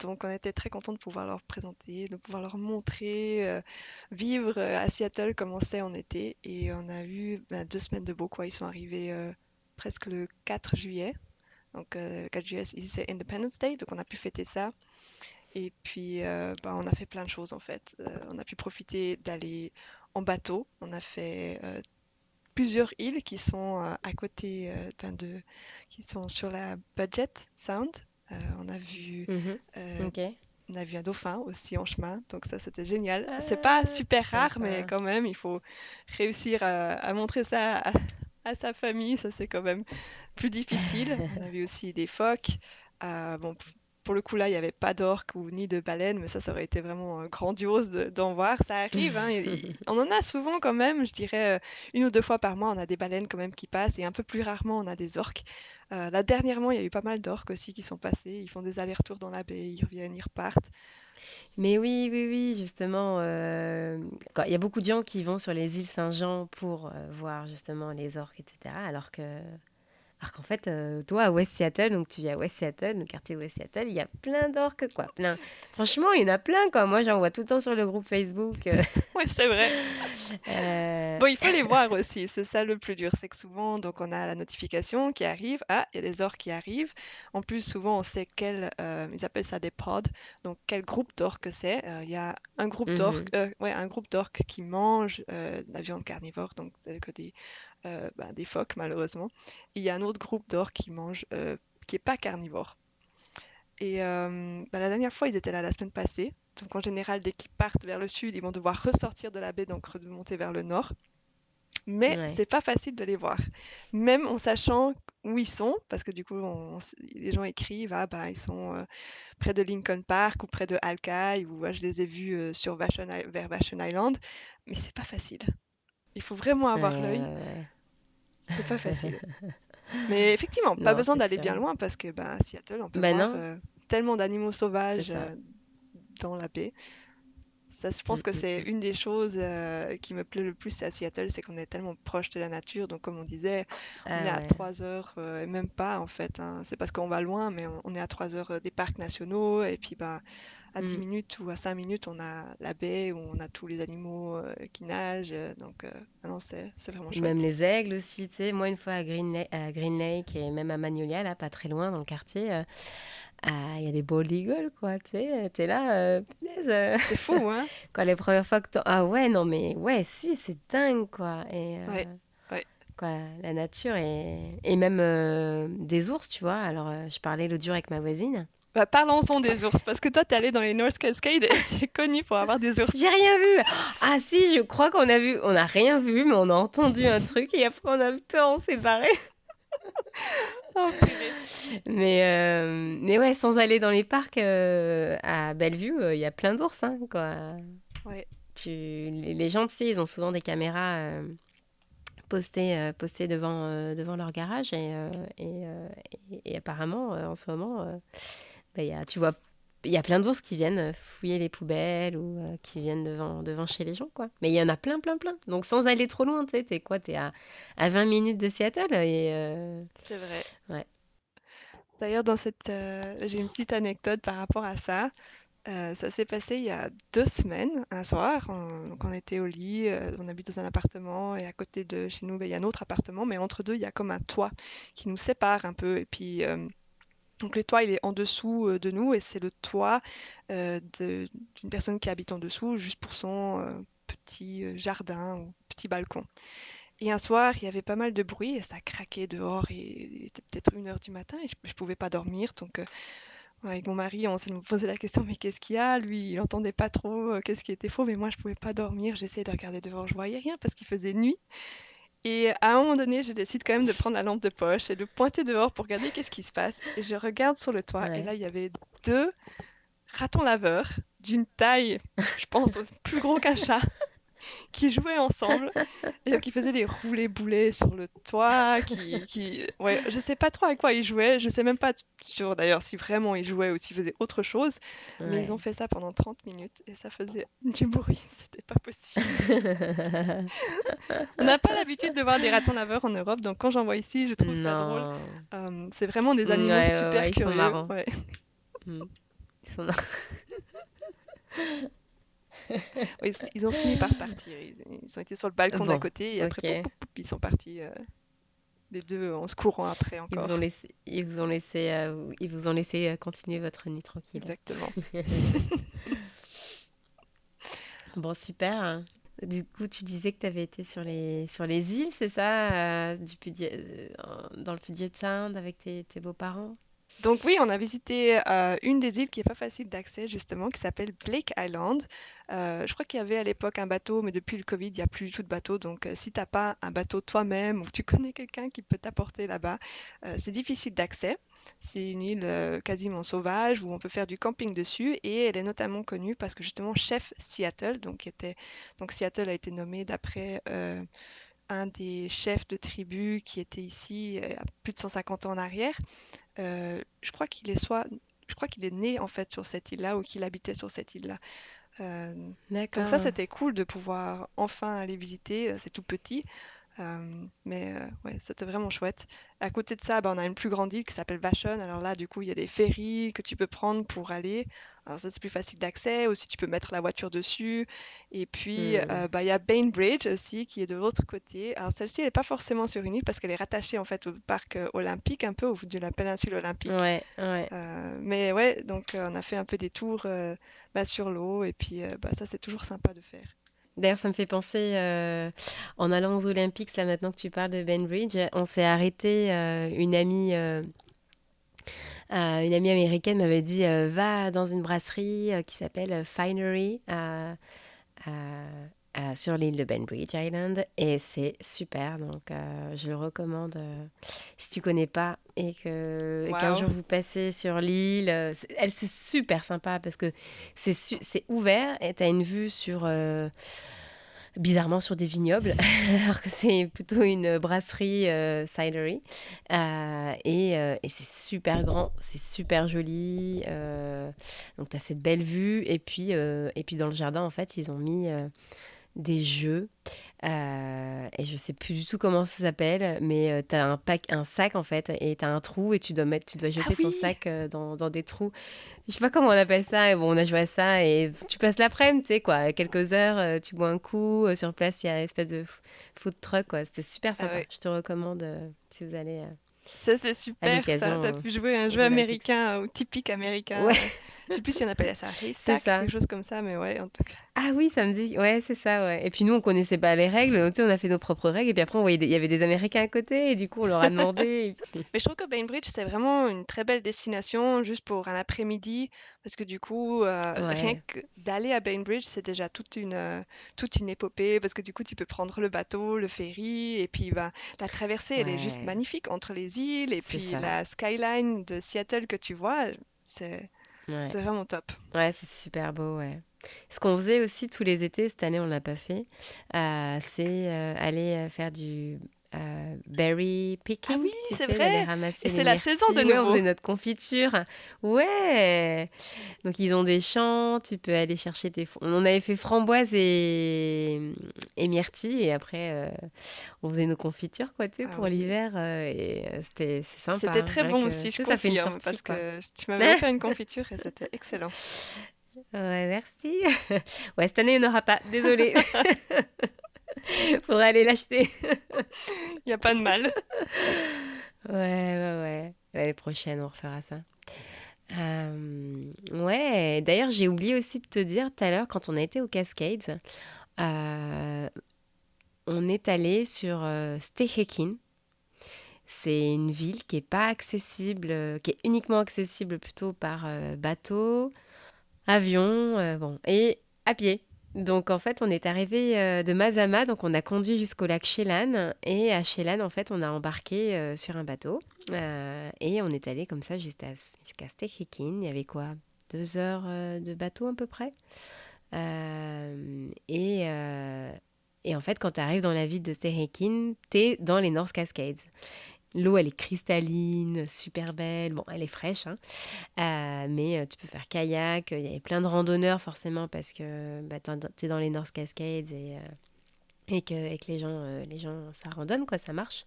donc, on était très contents de pouvoir leur présenter, de pouvoir leur montrer, vivre à Seattle comme on sait en été. Et on a eu bah, deux semaines de beau, quoi. Ils sont arrivés presque le 4 juillet. Donc, 4 juillet, c'est Independence Day, donc on a pu fêter ça. Et puis, bah, on a fait plein de choses en fait. on a pu profiter d'aller en bateau. On a fait plusieurs îles qui sont euh, à côté euh, de, qui sont sur la Budget Sound. Euh, on a vu mhm. On a vu un dauphin aussi en chemin, donc ça c'était génial. c'est pas super rare, mais quand même, il faut réussir à, montrer ça à, à, sa famille, ça c'est quand même plus difficile. On a vu aussi des phoques. bon, pour le coup, là, il n'y avait pas d'orques ou ni de baleines, mais ça, ça aurait été vraiment euh, grandiose d'en voir. Ça arrive, hein, on en a souvent quand même, je dirais euh, une ou deux fois par mois, on a des baleines quand même qui passent, et un peu plus rarement, on a des orques. Euh, là, dernièrement, il y a eu pas mal d'orques aussi qui sont passés, ils font des allers-retours dans la baie, ils reviennent, ils repartent. Mais oui, oui, oui, justement, il y a beaucoup de gens qui vont sur les îles Saint-Jean pour voir justement les orques, etc., alors que alors qu'en fait, euh, toi, à West Seattle, donc tu vis à West Seattle, le quartier West Seattle, il y a plein d'orques, quoi. Plein. Franchement, il y en a plein, quoi. Moi, j'en vois tout le temps sur le groupe Facebook. Euh. oui, c'est vrai. Euh. Bon, il faut les voir aussi. C'est ça le plus dur. C'est que souvent, donc, on a la notification qui arrive. Ah, il y a des orques qui arrivent. En plus, souvent, on sait quel. ils appellent ça des pods. Donc, quel groupe d'orques c'est. Il y a un groupe mhm. d'orques ouais, un groupe d'orques qui mange de la viande carnivore, donc que des euh, bah, des phoques malheureusement. il y a un autre groupe d'or qui mange, euh, qui est pas carnivore. Et euh, bah, la dernière fois, ils étaient là la semaine passée. Donc en général, dès qu'ils partent vers le sud, ils vont devoir ressortir de la baie, donc remonter vers le nord. Mais c'est pas facile de les voir, même en sachant où ils sont, parce que du coup, les gens écrivent, ah bah ils sont près de Lincoln Park ou près de Alki, ou je les ai vus sur Vashon, vers Vashon Island, mais c'est pas facile. Il faut vraiment avoir l'œil. C'est pas facile. Mais effectivement, pas besoin d'aller bien loin parce que bah, à Seattle, on peut bah voir euh, tellement d'animaux sauvages euh, dans la baie. Ça, je pense mm, que mm, c'est mm. une des choses euh, qui me plaît le plus à Seattle, c'est qu'on est tellement proche de la nature. Donc, comme on disait, on ah est à 3 heures, et même pas en fait. Hein. C'est parce qu'on va loin, mais on, est à 3 heures des parcs nationaux. Et puis, bah, à 10 mm. minutes ou à 5 minutes, on a la baie où on a tous les animaux euh, qui nagent. Euh, donc, euh, non, c'est, vraiment chouette. Même les aigles aussi, tu sais. Moi, une fois à Green, Lake, à Green Lake et même à Magnolia, là, pas très loin dans le quartier, ah, il y a des bald eagles, quoi, tu sais. T'es là, C'est fou, hein Quoi, les premières fois que Ah ouais, non, mais ouais, si, c'est dingue, quoi. Et, ouais. Quoi, la nature et, et même des ours, tu vois. Alors, je parlais l'autre jour avec ma voisine Bah, parlons-en des ours, parce que toi, t'es allé dans les North Cascades et c'est connu pour avoir des ours. J'ai rien vu. Ah si, je crois qu'on a vu, on n'a rien vu, mais on a entendu un truc et après on a peur, on s'est barré. Oh, mais, euh, mais ouais, sans aller dans les parcs euh, à Bellevue, euh, il y a plein d'ours, hein, quoi. Ouais. Tu, les, gens, tu sais, ils ont souvent des caméras postées, postées devant, devant leur garage et, et, et, apparemment, en ce moment, bah, y a, tu vois il y a plein d'ours qui viennent fouiller les poubelles ou qui viennent devant, devant chez les gens, quoi. Mais il y en a plein, plein, plein. Donc sans aller trop loin, tu sais, t'es quoi T'es à, à 20 minutes de Seattle et... C'est vrai. Ouais. D'ailleurs, dans cette, j'ai une petite anecdote par rapport à ça. ça s'est passé il y a deux semaines, un soir. On, donc on était au lit, on habite dans un appartement et à côté de chez nous, ben, il y a un autre appartement, mais entre deux, il y a comme un toit qui nous sépare un peu. Et puis donc le toit, il est en dessous euh, de nous et c'est le toit euh, d'une personne qui habite en dessous, juste pour son euh, petit jardin ou petit balcon. Et un soir, il y avait pas mal de bruit et ça craquait dehors et il était peut-être une heure du matin et je ne pouvais pas dormir. Donc avec mon mari, on s'est posé la question, mais qu'est-ce qu'il y a? Lui, il n'entendait pas trop qu'est-ce qui était faux, mais moi, je ne pouvais pas dormir. J'essayais de regarder dehors, je voyais rien parce qu'il faisait nuit. Et à un moment donné, je décide quand même de prendre la lampe de poche et de pointer dehors pour regarder qu'est-ce qui se passe. Et je regarde sur le toit et là, il y avait deux ratons laveurs d'une taille, je pense, plus gros qu'un chat qui jouaient ensemble et qui faisaient des roulés boulets sur le toit qui, qui ouais je sais pas trop à quoi ils jouaient je sais même pas d'ailleurs si vraiment ils jouaient ou s'ils faisaient autre chose mais ils ont fait ça pendant 30 minutes et ça faisait du bruit c'était pas possible on n'a pas l'habitude de voir des ratons laveurs en Europe donc quand j'en vois ici je trouve ça drôle euh, c'est vraiment des animaux super curieux sont marrants. Mm. ils sont marrants ils, ont fini par partir. Ils, ont été sur le balcon d'à côté et après, ils sont partis. Euh, les deux en se courant après encore. Ils vous ont laissé, ils vous ont laissé, euh, ils vous ont laissé euh, continuer votre nuit tranquille. Exactement. bon, super. Du coup, tu disais que tu avais été sur les, sur les îles, c'est ça du Dans le Puget Sound avec tes, tes beaux-parents? Donc oui, on a visité euh, une des îles qui n'est pas facile d'accès justement, qui s'appelle Blake Island. Euh, je crois qu'il y avait à l'époque un bateau, mais depuis le Covid, il n'y a plus du tout de bateau. Donc euh, si tu n'as pas un bateau toi-même ou tu connais quelqu'un qui peut t'apporter là-bas, c'est difficile d'accès. C'est une île quasiment sauvage où on peut faire du camping dessus et elle est notamment connue parce que justement Chef Seattle, donc, donc Seattle a été nommé d'après un des chefs de tribu qui était ici à plus de 150 ans en arrière. Euh, je crois qu'il est soit, je crois qu'il est né en fait sur cette île-là ou qu'il habitait sur cette île-là. Euh, donc ça, c'était cool de pouvoir enfin aller visiter. Euh, c'est tout petit, mais ouais, c'était vraiment chouette. À côté de ça, bah, on a une plus grande île qui s'appelle Vashon. Alors là, du coup, il y a des ferries que tu peux prendre pour aller. Alors ça, c'est plus facile d'accès. Aussi, tu peux mettre la voiture dessus. Et puis, euh, bah, il y a Bainbridge aussi, qui est de l'autre côté. Alors celle-ci, elle n'est pas forcément sur une île parce qu'elle est rattachée en fait au parc euh, olympique, un peu au bout de la péninsule olympique. Ouais, ouais. Euh, mais ouais, donc on a fait un peu des tours bah, sur l'eau. Et puis, ça, c'est toujours sympa de faire. D'ailleurs, ça me fait penser, en allant aux Olympiques, là maintenant que tu parles de Bainbridge, on s'est arrêté, une amie euh, une amie américaine m'avait dit euh, va dans une brasserie euh, qui s'appelle Finery sur l'île de Benbridge Island et c'est super donc je le recommande si tu connais pas et que qu'un jour vous passez sur l'île elle c'est super sympa parce que c'est c'est ouvert et tu as une vue sur bizarrement sur des vignobles, alors que c'est plutôt une brasserie euh, cidery. Euh, et, euh, et c'est super grand, c'est super joli. donc tu as cette belle vue. Et puis, et puis dans le jardin, en fait, ils ont mis des jeux. et je sais plus du tout comment ça s'appelle, mais tu as un, pack, un sac en fait, et tu as un trou, et tu dois, mettre, tu dois jeter ah ton sac dans, dans, des trous je sais pas comment on appelle ça. Et bon, on a joué à ça et tu passes l'après-midi, tu sais, quoi. Quelques heures, euh, tu bois un coup. Euh, sur place, il y a une espèce de food truck, quoi. C'était super ah sympa. Je te recommande euh, si vous allez. ça, c'est super. Ça. T'as pu jouer un jeu américain ou typique américain. Ouais. Je sais plus si on appelait ça Haystack, quelque chose comme ça, mais ouais, en tout cas. Ah oui, ça me dit, ouais, c'est ça, ouais. Et puis nous, on connaissait pas les règles, tu sais, on a fait nos propres règles, et puis après, on voyait, il y avait des Américains à côté, et du coup, on leur a demandé. Mais je trouve que Bainbridge, c'est vraiment une très belle destination, juste pour un après-midi, parce que du coup, euh, rien que d'aller à Bainbridge, c'est déjà toute une, euh, toute une épopée, parce que du coup, tu peux prendre le bateau, le ferry, et puis bah, la traversée, elle est juste magnifique entre les îles, et puis la skyline de Seattle que tu vois, c'est c'est vraiment top. Ouais, c'est super beau, ouais. Ce qu'on faisait aussi tous les étés, cette année on l'a pas fait, euh, c'est aller faire du euh, berry picking. Ah oui, c'est vrai. Et c'est la saison de nouveau. Ouais, notre confiture. Ouais. Donc ils ont des champs, tu peux aller chercher tes. On avait fait framboise et, et myrtille et après euh, on faisait nos confitures quoi, tu sais, ah pour l'hiver euh, et c'était sympa. C'était hein, très bon aussi, je ça fait une sortie, parce que tu m'avais fait une confiture et c'était excellent. Ouais, merci. Ouais, cette année, il n'y en aura pas. Désolée. Faudrait aller l'acheter. Il n'y a pas de mal. Ouais, ouais, ouais. L'année prochaine, on refera ça. Euh, ouais, d'ailleurs, j'ai oublié aussi de te dire tout à l'heure, quand on a été aux Cascades, euh, on est allé sur euh, Stehekin. C'est une ville qui est pas accessible, qui est uniquement accessible plutôt par bateau, avion, bon, et à pied. Donc en fait, on est arrivé euh, de Mazama, donc on a conduit jusqu'au lac Chelan et à Chelan, en fait, on a embarqué euh, sur un bateau. Euh, et on est allé comme ça jusqu'à jusqu'à Il y avait quoi? Deux heures de bateau à peu près? et, et en fait, quand tu arrives dans la ville de Stehekin, tu es dans les North Cascades. L'eau, elle est cristalline, super belle. Bon, elle est fraîche, hein. Euh, mais euh, tu peux faire kayak. Il y avait plein de randonneurs, forcément, parce que bah, tu es dans les North Cascades et, euh, et, que, les, gens, les gens, ça randonne, quoi, ça marche.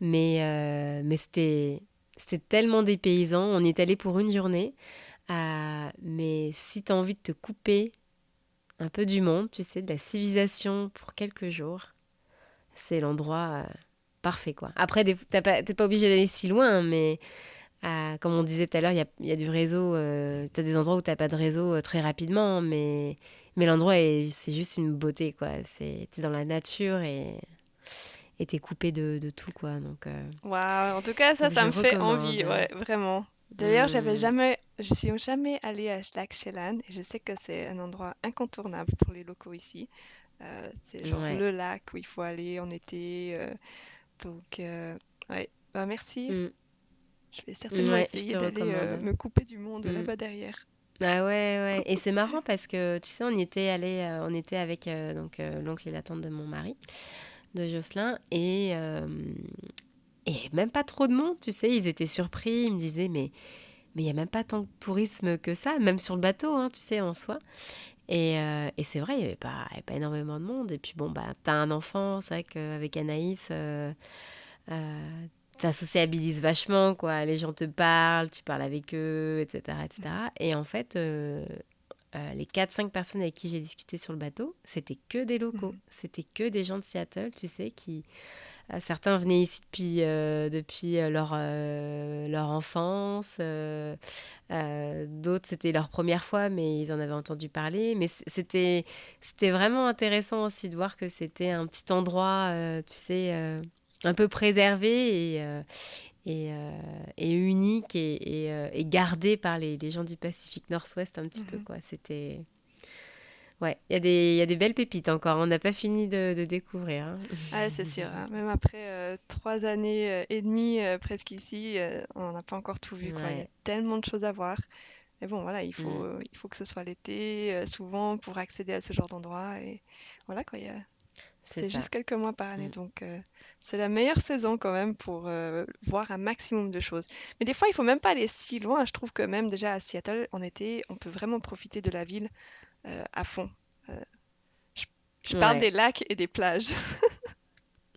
Mais, mais c'était, c'était tellement dépaysant. On est allé pour une journée. mais si tu as envie de te couper un peu du monde, tu sais, de la civilisation pour quelques jours, c'est l'endroit parfait quoi. Après, t'es pas, pas obligé d'aller si loin, mais euh, comme on disait tout à l'heure, il y a, y a, du réseau. Euh, tu as des endroits où t'as pas de réseau euh, très rapidement, mais, mais l'endroit, c'est juste une beauté quoi. T'es dans la nature et et t'es coupé de, de, tout quoi. Donc. Waouh, en tout cas, ça, ça me fait envie, ouais, vraiment. D'ailleurs, j'avais mm. jamais, je suis jamais allée à Lac Chelan et je sais que c'est un endroit incontournable pour les locaux ici. c'est genre le lac où il faut aller en été. Donc, euh, ouais, bah, merci. Mm. Je vais certainement essayer d'aller euh, me couper du monde mm. là-bas derrière. Ah ouais, ouais. Et c'est marrant parce que, tu sais, on était allé, euh, on était avec donc l'oncle et la tante de mon mari, de Jocelyn, et, et même pas trop de monde, tu sais. Ils étaient surpris, ils me disaient, mais mais il n'y a même pas tant de tourisme que ça, même sur le bateau, hein, tu sais, en soi. Et, euh, et c'est vrai, il n'y avait, pas, pas énormément de monde. Et puis bon, bah, tu as un enfant, c'est vrai qu'avec Anaïs, euh, euh, ça sociabilise vachement, quoi. Les gens te parlent, tu parles avec eux, etc. etc. Et en fait, euh, les 4-5 personnes avec qui j'ai discuté sur le bateau, c'était que des locaux. Mmh. C'était que des gens de Seattle, tu sais, qui euh, certains venaient ici depuis, euh, depuis euh, leur, leur enfance. D'autres, c'était leur première fois, mais ils en avaient entendu parler. Mais c'était, c'était vraiment intéressant aussi de voir que c'était un petit endroit, tu sais, un peu préservé et, et, et, unique et, et, gardé par les, les, gens du Pacifique Nord-Ouest un petit peu. Mhm. quoi. C'était Ouais, il y, a des, y a des belles pépites encore. On n'a pas fini de, de découvrir. Hein. Ah, c'est sûr. Hein. Même après euh, trois années euh, et demie euh, presque ici, on n'a pas encore tout vu. Il y a tellement de choses à voir. Mais bon, voilà, il faut, mm. il faut que ce soit l'été, souvent, pour accéder à ce genre d'endroit. Et voilà, quoi. A... C'est juste quelques mois par année. Mm. Donc, c'est la meilleure saison quand même pour voir un maximum de choses. Mais des fois, il faut même pas aller si loin. Je trouve que même déjà à Seattle, en été, on peut vraiment profiter de la ville euh, à fond. Euh, je, parle des lacs et des plages.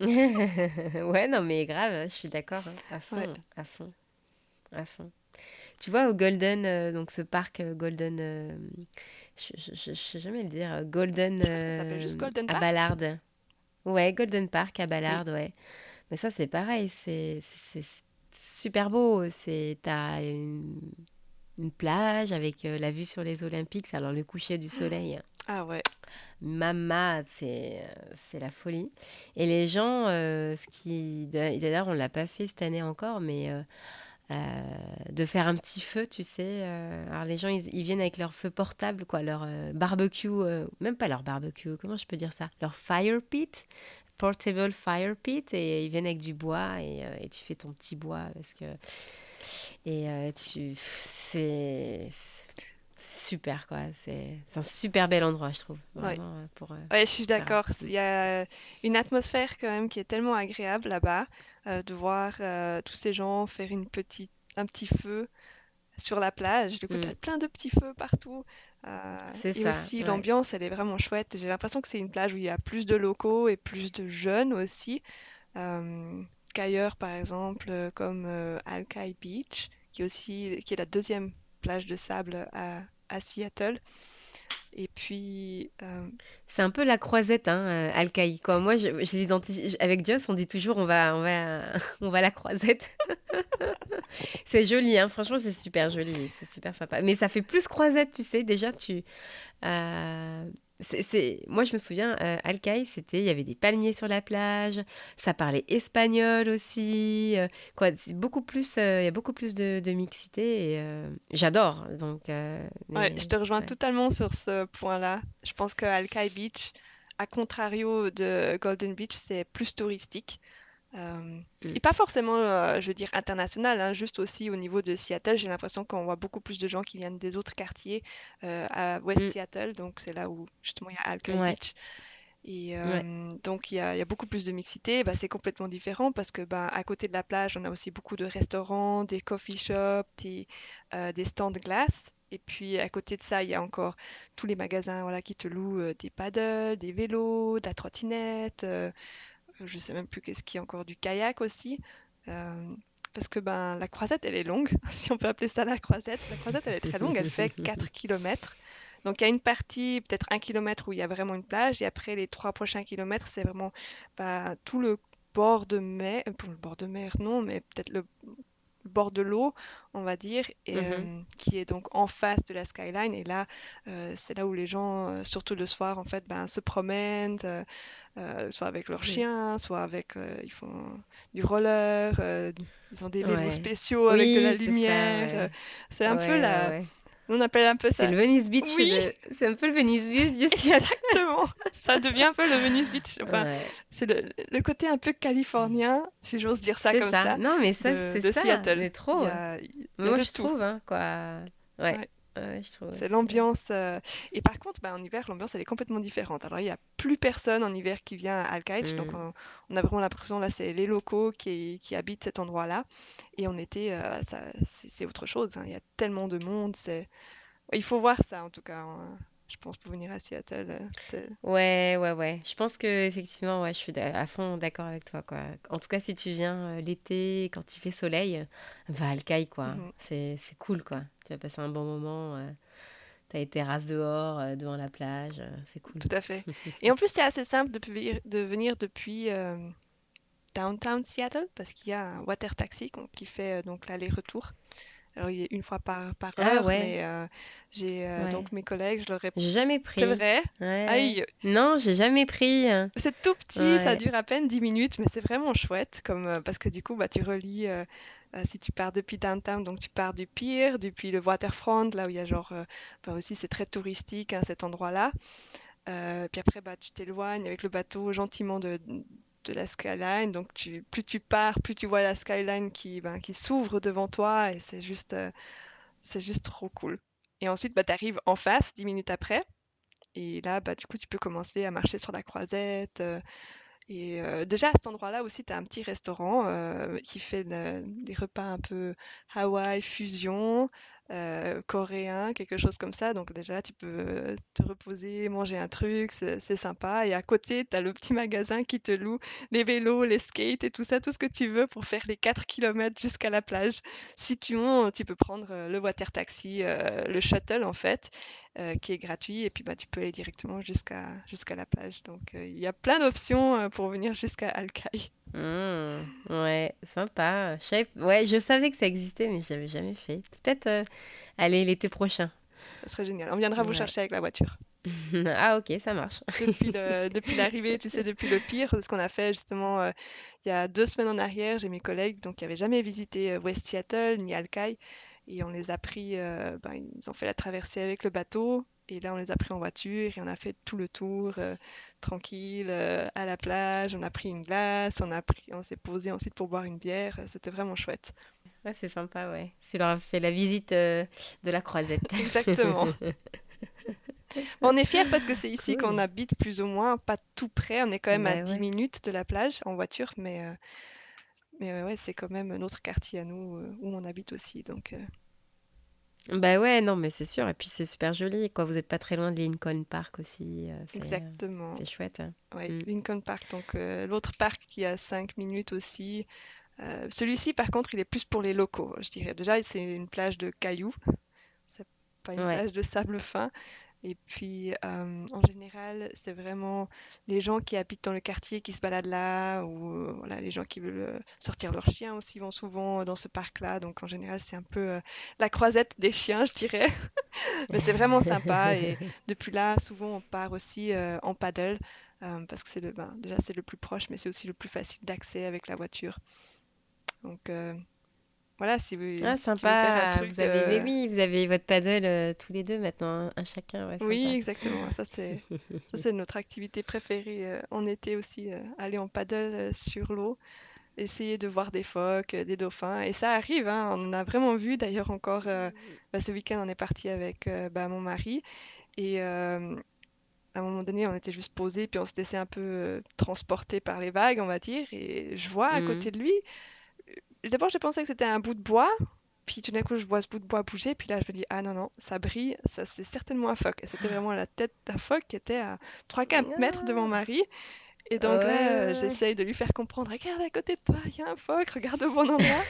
ouais, non, mais grave, je suis d'accord, hein, à fond, à fond, à fond. Tu vois, au Golden, euh, donc ce parc Golden, je, ne sais jamais le dire, Golden, ça juste Golden à Ballard. Ouais, Golden Park à Ballard, ouais. Mais ça, c'est pareil, c'est super beau. C'est, t'as une une plage avec la vue sur les Olympiques, alors le coucher du soleil. Ah ouais. Mama, c'est c'est la folie. Et les gens, ce qui d'ailleurs on l'a pas fait cette année encore, mais euh, de faire un petit feu, tu sais. Euh, alors les gens, ils, viennent avec leur feu portable, quoi, leur euh, barbecue, même pas leur barbecue, comment je peux dire ça? Leur fire pit, portable fire pit, et ils viennent avec du bois et, et tu fais ton petit bois parce que et tu c'est super quoi c'est un super bel endroit je trouve vraiment, pour ouais je suis d'accord il y a une atmosphère quand même qui est tellement agréable là-bas euh, de voir euh, tous ces gens faire une petite, un petit feu sur la plage. Du coup, tu as mm. plein de petits feux partout. Euh, et ça, aussi, l'ambiance, elle est vraiment chouette. J'ai l'impression que c'est une plage où il y a plus de locaux et plus de jeunes aussi. Qu'ailleurs, par exemple, comme Alki Beach, qui est, aussi, qui est la deuxième plage de sable à, Seattle. Et puis. Euh, c'est un peu la croisette, hein, euh, Alcaï. Quoi. Moi, j'ai avec Joss, on dit toujours on va, on va, on va la croisette. c'est joli, hein. franchement, c'est super joli, c'est super sympa. Mais ça fait plus croisette, tu sais. Déjà, tu. Euh, c'est, moi, je me souviens, euh, Alcaï, c'était, il y avait des palmiers sur la plage, ça parlait espagnol aussi, euh, quoi, beaucoup plus, euh, il y a beaucoup plus de, mixité et j'adore. Donc, ouais, je te rejoins totalement sur ce point-là. Je pense que Alcaï Beach, à contrario de Golden Beach, c'est plus touristique. Euh, mm. Et pas forcément, euh, je veux dire, international, hein, juste aussi au niveau de Seattle, j'ai l'impression qu'on voit beaucoup plus de gens qui viennent des autres quartiers euh, à West mm. Seattle, donc c'est là où justement il y a Beach. Et donc il y, a, beaucoup plus de mixité, bah, c'est complètement différent parce que bah, à côté de la plage, on a aussi beaucoup de restaurants, des coffee shops, des, des stands de glace. Et puis à côté de ça, il y a encore tous les magasins voilà, qui te louent des paddles, des vélos, de la trottinette, je sais même plus qu'est-ce qu'il y a encore du kayak aussi. Euh, parce que ben, la croisette, elle est longue, si on peut appeler ça la croisette. La croisette, elle est très longue, elle fait 4 km. Donc il y a une partie, peut-être un kilomètre, où il y a vraiment une plage, et après les trois prochains kilomètres, c'est vraiment ben, tout le bord de mer, euh, le bord de mer, non, mais peut-être le bord de l'eau, on va dire, et, mmh euh, qui est donc en face de la skyline. Et là, euh, c'est là où les gens, euh, surtout le soir, en fait, ben, se promènent, soit avec leurs chiens, soit avec, ils font du roller, ils ont des vélos spéciaux avec de la lumière. C'est un peu la on appelle un peu ça. C'est le Venice Beach. C'est un peu le Venice Beach. Exactement. ça devient un peu le Venice Beach. C'est le, côté un peu californien, si j'ose dire ça comme ça. Non, mais ça, c'est ça. Seattle. C'est trop. Moi, je trouve, hein, quoi. ouais. C'est l'ambiance. Euh, et par contre, bah, en hiver, l'ambiance, elle est complètement différente. Alors, il n'y a plus personne en hiver qui vient à Alcaïch. Donc, mm. on, a vraiment l'impression, là, c'est les locaux qui, qui, habitent cet endroit-là. Et en été, euh, c'est autre chose. Hein. Il y a tellement de monde. Il faut voir ça, en tout cas. Hein je pense, pour venir à Seattle. Euh, ouais, ouais, ouais. Je pense que effectivement, ouais, je suis à fond d'accord avec toi. Quoi. En tout cas, si tu viens euh, l'été, quand il fait soleil, va à Alcaï, quoi. Mhm. C'est cool, quoi. Tu vas passer un bon moment. Euh, tu as les terrasses dehors, devant la plage. c'est cool. Tout à fait. Et en plus, c'est assez simple de, de venir depuis downtown Seattle parce qu'il y a un water taxi qui fait donc l'aller-retour. Alors, il est une fois par, par ah heure, mais euh, j'ai euh, donc mes collègues, je leur ai... Jamais pris. C'est vrai? Aïe. Non, j'ai jamais pris. C'est tout petit, ça dure à peine 10 minutes, mais c'est vraiment chouette, comme, euh, parce que du coup, bah, tu relis, si tu pars depuis downtown, donc tu pars du pier, depuis le waterfront, là où il y a genre, bah, aussi c'est très touristique, hein, cet endroit-là. puis après, bah, tu t'éloignes avec le bateau gentiment de, de la skyline. Donc tu, plus tu pars, plus tu vois la skyline qui, ben, qui s'ouvre devant toi et c'est juste, euh, c'est juste trop cool. Et ensuite, bah, tu arrives en face dix minutes après. Et là, bah, du coup, tu peux commencer à marcher sur la croisette. Euh, et euh, déjà, à cet endroit-là aussi, tu as un petit restaurant qui fait des repas un peu Hawaï fusion. Euh, coréen, quelque chose comme ça. Donc déjà, tu peux te reposer, manger un truc, c'est sympa. Et à côté, tu as le petit magasin qui te loue les vélos, les skates et tout ça, tout ce que tu veux pour faire les 4 km jusqu'à la plage. Si tu veux, tu peux prendre euh, le water taxi, euh, le shuttle en fait, qui est gratuit. Et puis bah, tu peux aller directement jusqu'à jusqu'à la plage. Donc il y a plein d'options pour venir jusqu'à Alcaï. Mmh, ouais, sympa. Je savais, ouais, je savais que ça existait, mais je n'avais jamais fait. Peut-être euh, aller l'été prochain. Ça serait génial. On viendra vous Ouais. chercher avec la voiture. Ah ok, ça marche. Depuis le- depuis l'arrivée, tu sais, depuis le pire, ce qu'on a fait justement euh, il y a deux semaines en arrière, j'ai mes collègues donc qui n'avaient jamais visité euh, West Seattle ni Alki et on les a pris, euh, ben, ils ont fait la traversée avec le bateau et là on les a pris en voiture et on a fait tout le tour euh, tranquille euh, à la plage, on a pris une glace, on a pris, on s'est posé ensuite pour boire une bière, c'était vraiment chouette. Ouais, c'est sympa, ouais. Tu leur as fait la visite euh, de la croisette. Exactement. On est fiers parce que c'est ici Cool. qu'on habite plus ou moins, pas tout près. On est quand même à Bah 10 ouais. minutes de la plage en voiture, mais, mais euh, ouais, c'est quand même notre quartier à nous euh, où on habite aussi. Donc, euh, Bah ouais, non, mais c'est sûr. Et puis c'est super joli, quoi. Vous n'êtes pas très loin de Lincoln Park aussi. euh, c'est, exactement. c'est chouette. hein. Ouais, Mm. Lincoln Park, donc l'autre parc qui a 5 minutes aussi. Celui-ci, par contre, il est plus pour les locaux, je dirais. Déjà, c'est une plage de cailloux, pas une Ouais. plage de sable fin. Et puis, euh, en général, c'est vraiment les gens qui habitent dans le quartier qui se baladent là, ou euh, voilà, les gens qui veulent sortir leurs chiens aussi vont souvent dans ce parc-là. Donc, en général, c'est un peu euh, la croisette des chiens, je dirais. Mais c'est vraiment sympa. Et depuis là, souvent, on part aussi en paddle, parce que c'est le, ben, déjà, c'est le plus proche, mais c'est aussi le plus facile d'accès avec la voiture. Donc, voilà, si vous, Ah, si veux faire un sympa. truc Vous avez, de... oui, vous avez votre paddle euh, tous les deux maintenant, un, un chacun. Ouais, Oui, sympa. exactement. Ça, c'est ça, c'est notre activité préférée euh, en été aussi, euh, aller en paddle euh, sur l'eau, essayer de voir des phoques, euh, des dauphins. Et ça arrive, hein, on en a vraiment vu. D'ailleurs, encore euh, bah, ce week-end, on est parti avec euh, bah, mon mari. Et euh, à un moment donné, on était juste posés, puis on se laissait un peu euh, transporter par les vagues, on va dire. Et je vois à Mhm. côté de lui, euh, d'abord, j'ai pensé que c'était un bout de bois. Puis tout d'un coup, je vois ce bout de bois bouger, puis là, je me dis, ah non, non, ça brille, ça c'est certainement un phoque. Et c'était vraiment la tête d'un phoque qui était à 3-4 mètres de mon Ah, mari. Et donc ouais, là, euh, j'essaye de lui faire comprendre, regarde à côté de toi, il y a un phoque, regarde au bon endroit.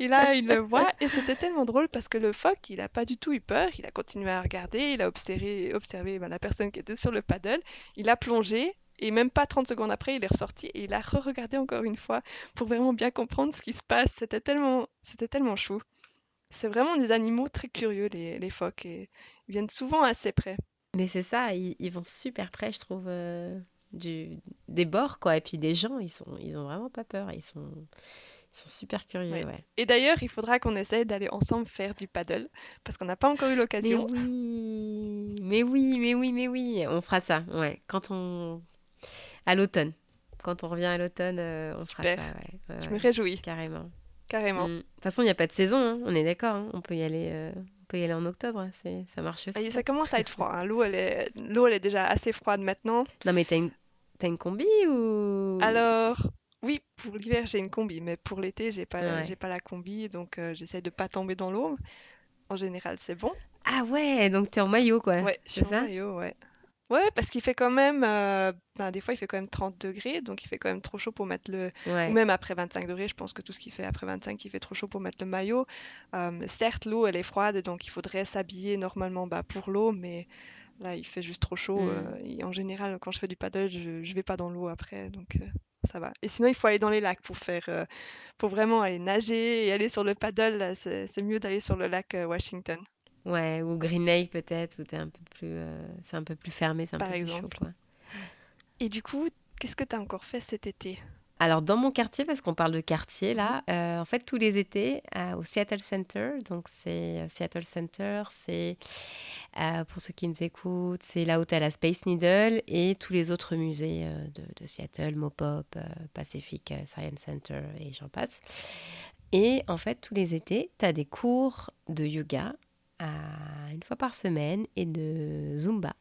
Et là, il le voit, et c'était tellement drôle parce que le phoque, il n'a pas du tout eu peur, il a continué à regarder, il a observé, observé ben, la personne qui était sur le paddle, il a plongé, et même pas 30 secondes après, il est ressorti, et il a re-regardé encore une fois pour vraiment bien comprendre ce qui se passe. C'était tellement, c'était tellement chou. C'est vraiment des animaux très curieux, les, les phoques, et ils viennent souvent assez près. Mais c'est ça, ils, ils vont super près, je trouve, euh, du, des bords, quoi. Et puis des gens, ils sont, ils ont vraiment pas peur. Ils sont, ils sont super curieux, Ouais. ouais. Et d'ailleurs, il faudra qu'on essaye d'aller ensemble faire du paddle, parce qu'on n'a pas encore eu Mais l'occasion. oui, mais oui, mais oui, mais oui, on fera ça, ouais. Quand on, à l'automne, quand on revient à l'automne, euh, on fera Super, ça, ouais, ouais, je me réjouis, carrément. carrément. Mm. De toute façon, il n'y a pas de saison, hein, on est d'accord, hein, on peut y aller, euh, on peut y aller en octobre, hein, c'est, ça marche Ah, aussi. et hein. ça commence à être froid, hein. L'eau, elle est... l'eau, elle est déjà assez froide maintenant. Non, mais t'as une, t'as une combi ou... Alors, oui, pour l'hiver, j'ai une combi, mais pour l'été, j'ai pas, la- Ouais. j'ai pas la combi, donc euh, j'essaye de pas tomber dans l'eau. En général, c'est bon. Ah ouais, donc t'es en maillot, quoi, Ouais, je suis en ça? maillot, ouais. Ouais, parce qu'il fait quand même, euh, ben, des fois, il fait quand même 30 degrés, donc il fait quand même trop chaud pour mettre le, ou Ouais. même après 25 degrés, je pense que tout ce qui fait après 25, il fait trop chaud pour mettre le maillot. Euh, certes, l'eau, elle est froide, donc il faudrait s'habiller normalement bah, pour l'eau, mais là, il fait juste trop chaud. Mm. euh, et en général, quand je fais du paddle, je, je vais pas dans l'eau après, donc euh, ça va. Et sinon, il faut aller dans les lacs pour faire, euh, pour vraiment aller nager et aller sur le paddle. là, C'est c'est mieux d'aller sur le lac euh, Washington, Ouais, ou Green Lake peut-être, où t'es un peu plus, euh, c'est un peu plus fermé, c'est un par peu plus chaud, quoi. Et du coup, qu'est-ce que tu as encore fait cet été? Alors, dans mon quartier, parce qu'on parle de quartier Mhm. là, euh, en fait, tous les étés, euh, au Seattle Center, donc c'est Seattle Center, c'est, pour ceux qui nous écoutent, c'est là où tu as la Space Needle et tous les autres musées de, de Seattle, Mopop, Pacific Science Center et j'en passe. Et en fait, tous les étés, tu as des cours de yoga à- une fois par semaine et de Zumba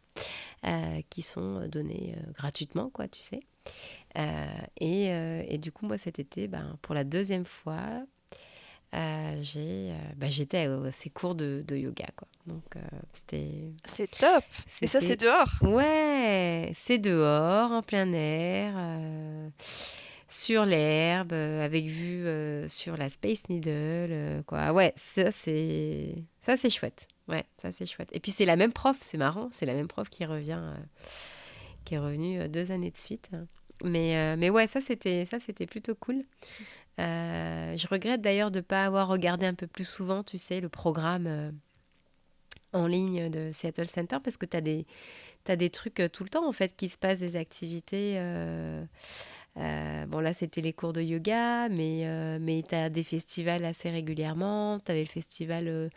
euh, qui sont donnés euh, gratuitement, quoi, tu sais. Euh, et, et du coup, moi, cet été, ben, pour la deuxième fois, j'ai, ben, j'étais à ces cours de, de yoga, quoi. Donc, c'était, C'est top! Et ça, c'est c'était... dehors? Ouais, c'est dehors, en plein air, sur l'herbe, euh, avec vue euh, sur la Space Needle, euh, quoi. Ouais, ça, c'est... Ça, chouette. Ça, c'est. Et puis, c'est la même prof, c'est marrant, c'est la même prof qui revient... qui est revenue deux années de suite. Mais, mais ouais, ça c'était ça c'était plutôt cool. je regrette d'ailleurs de ne pas avoir regardé un peu plus souvent, tu sais, le programme en ligne de Seattle Center parce que tu as des trucs tout le temps en fait qui se passent, des activités. Bon là c'était les cours de yoga, mais, mais tu as des festivals assez régulièrement. Tu avais le festival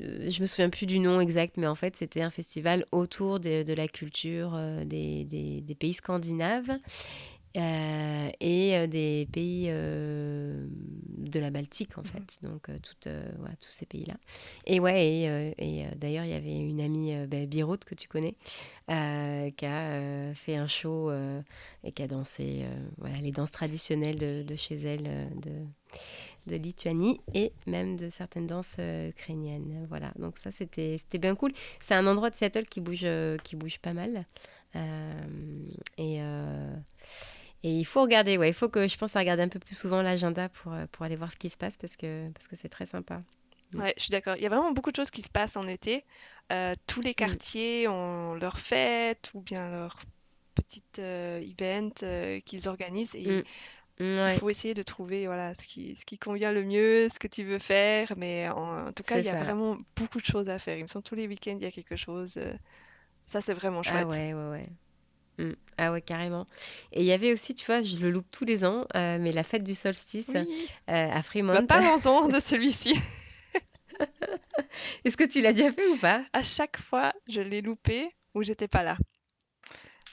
euh, je me souviens plus du nom exact, mais en fait, c'était un festival autour de, la culture euh, des, pays scandinaves. Euh, et des pays de la Baltique en fait, donc toutes, ouais, tous ces pays-là. Et ouais, et, et d'ailleurs il y avait une amie, bah, Biroute que tu connais, qui a fait un show et qui a dansé voilà, les danses traditionnelles de, de chez elle, de, de Lituanie et même de certaines danses euh, ukrainiennes. Voilà, donc ça c'était bien cool. C'est un endroit de Seattle qui bouge, euh, qui bouge pas mal. Euh, et, et il faut regarder, ouais, il faut que je pense à regarder un peu plus souvent l'agenda pour, pour aller voir ce qui se passe parce que parce que c'est très sympa. Mm. Ouais, je suis d'accord. Il y a vraiment beaucoup de choses qui se passent en été. tous les mm. quartiers ont leur fête ou bien leur petite event qu'ils organisent et mm. Il faut essayer de trouver voilà, ce qui, ce qui convient le mieux, ce que tu veux faire. Mais en, tout cas, il y a vraiment beaucoup de choses à faire. Il me semble tous les week-ends, il y a quelque chose. Euh, ça, c'est vraiment ah chouette. Ah ouais, ouais, ouais. Mmh. Ah ouais, carrément. Et il y avait aussi, tu vois, je le loupe tous les ans, euh, mais la fête du solstice euh, à Fremont. Bah, Parlons-en de celui-ci. Est-ce que tu l'as déjà fait ou pas? À chaque fois, je l'ai loupé ou j'étais pas là.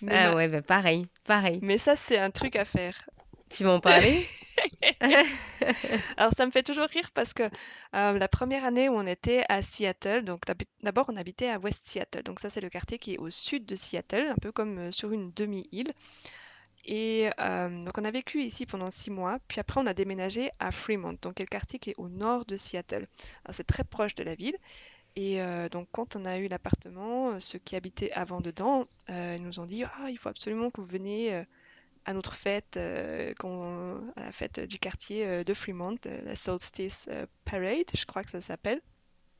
ah ouais, bah pareil, pareil. Mais ça, c'est un truc à faire. Tu vas en parler? Alors ça me fait toujours rire parce que euh, la première année où on était à Seattle, donc d'abord on habitait à West Seattle, donc ça c'est le quartier qui est au sud de Seattle, un peu comme euh, sur une demi-île. Et euh, donc on a vécu ici pendant six mois, puis après on a déménagé à Fremont, donc le quartier qui est au nord de Seattle. c'est très proche de la ville. Et donc quand on a eu l'appartement, ceux qui habitaient avant dedans, nous ont dit ah il faut absolument que vous veniez à notre fête, euh, à la fête du quartier euh, de Fremont, euh, la Solstice Parade, je crois que ça s'appelle.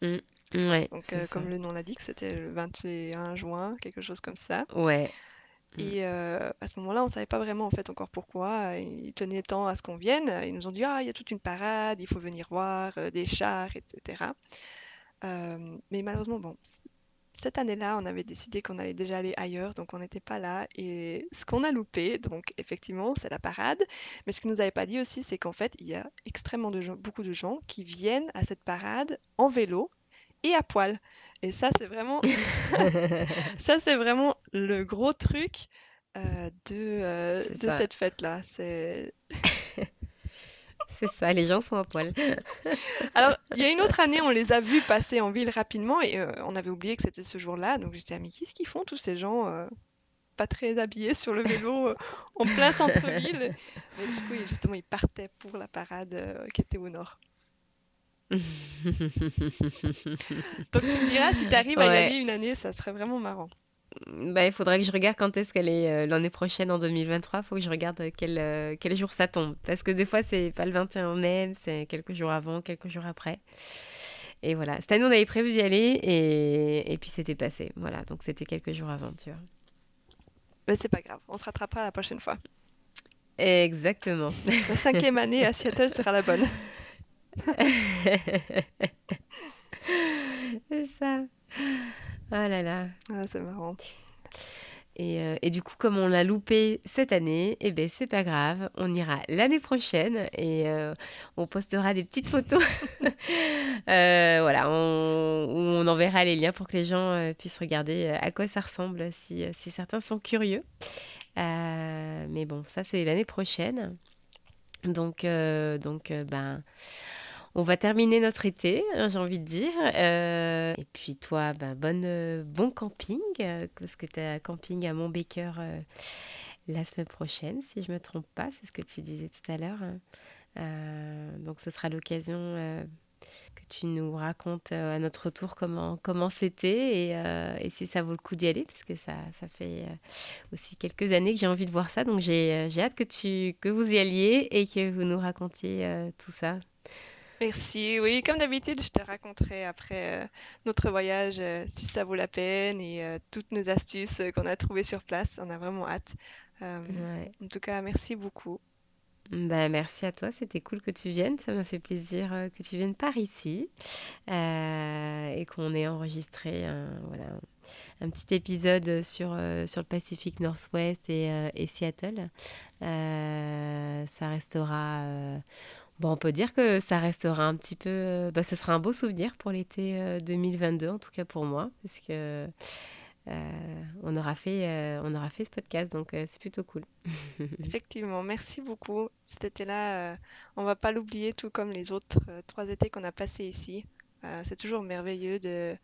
Mm. Ouais, Donc, comme le nom l'indique, c'était le 21 juin, quelque chose comme ça. Ouais. Et à ce moment-là, on ne savait pas vraiment en fait encore pourquoi. Ils tenaient tant à ce qu'on vienne. Ils nous ont dit ah il y a toute une parade, il faut venir voir des chars, etc. mais malheureusement, bon, cette année-là, on avait décidé qu'on allait déjà aller ailleurs, donc on n'était pas là. Et ce qu'on a loupé, donc effectivement, c'est la parade. Mais ce qu'ils nous avait pas dit aussi, c'est qu'en fait, il y a extrêmement de gens, beaucoup de gens qui viennent à cette parade en vélo et à poil. Et ça, c'est vraiment, ça, c'est vraiment le gros truc euh, de, euh, de cette fête-là. C'est c'est ça, les gens sont à poil. Alors, il y a une autre année, on les a vus passer en ville rapidement et euh, on avait oublié que c'était ce jour-là. Donc j'étais, mais qu'est-ce qu'ils font tous ces gens euh, pas très habillés sur le vélo euh, en plein centre-ville? Mais du coup, justement, ils partaient pour la parade qui était au nord. Donc tu me diras, si tu arrives à y aller une année, ça serait vraiment marrant. Bah, il faudrait que je regarde quand est-ce qu'elle est, euh, l'année prochaine, en 2023. Il faut que je regarde quel, euh, quel jour ça tombe. Parce que des fois, c'est pas le 21 mai, c'est quelques jours avant, quelques jours après. Et voilà. Cette année, on avait prévu d'y aller et, et puis c'était passé. Voilà. Donc c'était quelques jours avant, tu vois. Mais c'est pas grave. On se rattrapera la prochaine fois. Exactement. La cinquième année à Seattle sera la bonne. c'est ça. Oh là là. Ah, c'est marrant. Et, euh, et, du coup, comme on l'a loupé cette année, eh ben c'est pas grave, on ira l'année prochaine et euh, on postera des petites photos. euh, voilà, on, on, enverra les liens pour que les gens puissent regarder à quoi ça ressemble si, si certains sont curieux. mais bon, ça c'est l'année prochaine. Donc, donc ben on va terminer notre été, hein, j'ai envie de dire. Euh, et puis toi, ben, bonne, euh, bon camping, euh, parce que tu as camping à Montbaker la semaine prochaine, si je ne me trompe pas, c'est ce que tu disais tout à l'heure. donc ce sera l'occasion que tu nous racontes à notre retour comment comment c'était et, si ça vaut le coup d'y aller, puisque ça, ça fait aussi quelques années que j'ai envie de voir ça. Donc j'ai hâte que, tu, que vous y alliez et que vous nous racontiez tout ça. Merci. Oui, comme d'habitude, je te raconterai après euh, notre voyage euh, si ça vaut la peine et euh, toutes nos astuces qu'on a trouvées sur place. On a vraiment hâte. Ouais. en tout cas, merci beaucoup. Bah, merci à toi, c'était cool que tu viennes. Ça m'a fait plaisir que tu viennes par ici et qu'on ait enregistré un, voilà, un petit épisode sur, sur le Pacifique Nord-Ouest et, et, Seattle. ça restera Bon, on peut dire que ça restera un petit peu. Euh, bah, ce sera un beau souvenir pour l'été 2022, euh, en tout cas pour moi, parce que euh, on, aura fait, on aura fait ce podcast, donc c'est plutôt cool. Effectivement, merci beaucoup. Cet été-là, on va pas l'oublier, tout comme les autres trois étés qu'on a passés ici. c'est toujours merveilleux de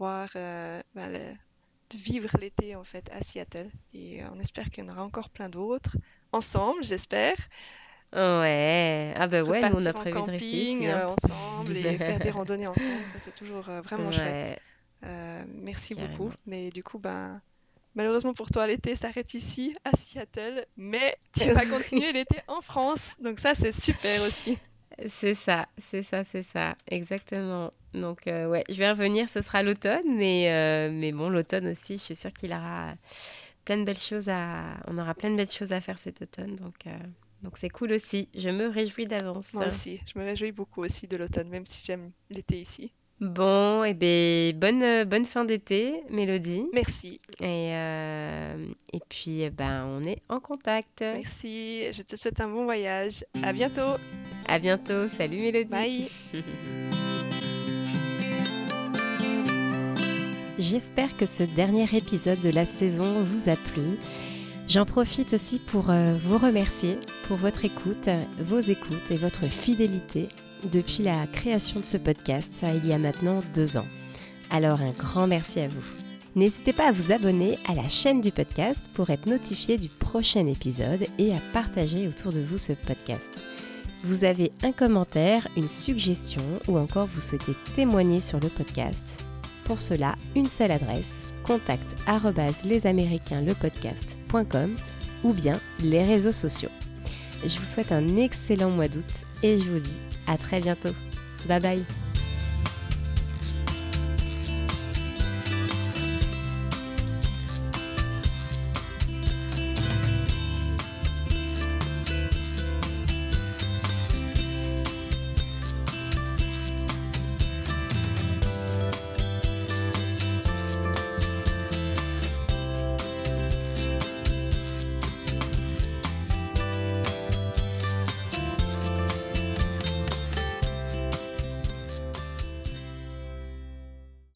voir, bah, de vivre l'été en fait à Seattle, et on espère qu'il y en aura encore plein d'autres ensemble, j'espère. Ouais, ah bah ouais, nous on a prévu de rester ici. Hein. Euh, ensemble et faire des randonnées ensemble, ça c'est toujours euh, vraiment chouette. Euh, merci beaucoup. Mais du coup, ben, malheureusement pour toi, l'été s'arrête ici, à Seattle, mais tu vas continuer l'été en France. Donc ça, c'est super aussi. C'est ça, c'est ça, c'est ça, exactement. Donc ouais, je vais revenir, ce sera l'automne, mais, mais bon, l'automne aussi, je suis sûre qu'il aura plein de belles choses à... On aura plein de belles choses à faire cet automne, donc... Donc c'est cool aussi, je me réjouis d'avance. Moi aussi, je me réjouis beaucoup aussi de l'automne, même si j'aime l'été ici. Bon, et eh ben bonne, bonne fin d'été, Mélodie. Merci. Et, euh, et puis, eh ben, on est en contact. Merci, je te souhaite un bon voyage. À bientôt. À bientôt, salut Mélodie. Bye. J'espère que ce dernier épisode de la saison vous a plu J'en profite aussi pour euh, vous remercier pour votre écoute, vos écoutes et votre fidélité depuis la création de ce podcast, il y a maintenant deux ans. Alors un grand merci à vous. N'hésitez pas à vous abonner à la chaîne du podcast pour être notifié du prochain épisode et à partager autour de vous ce podcast. Vous avez un commentaire, une suggestion ou encore vous souhaitez témoigner sur le podcast pour cela une seule adresse contact lesaméricainlepodcast.com ou bien les réseaux sociaux. Je vous souhaite un excellent mois d'août et je vous dis à très bientôt. Bye bye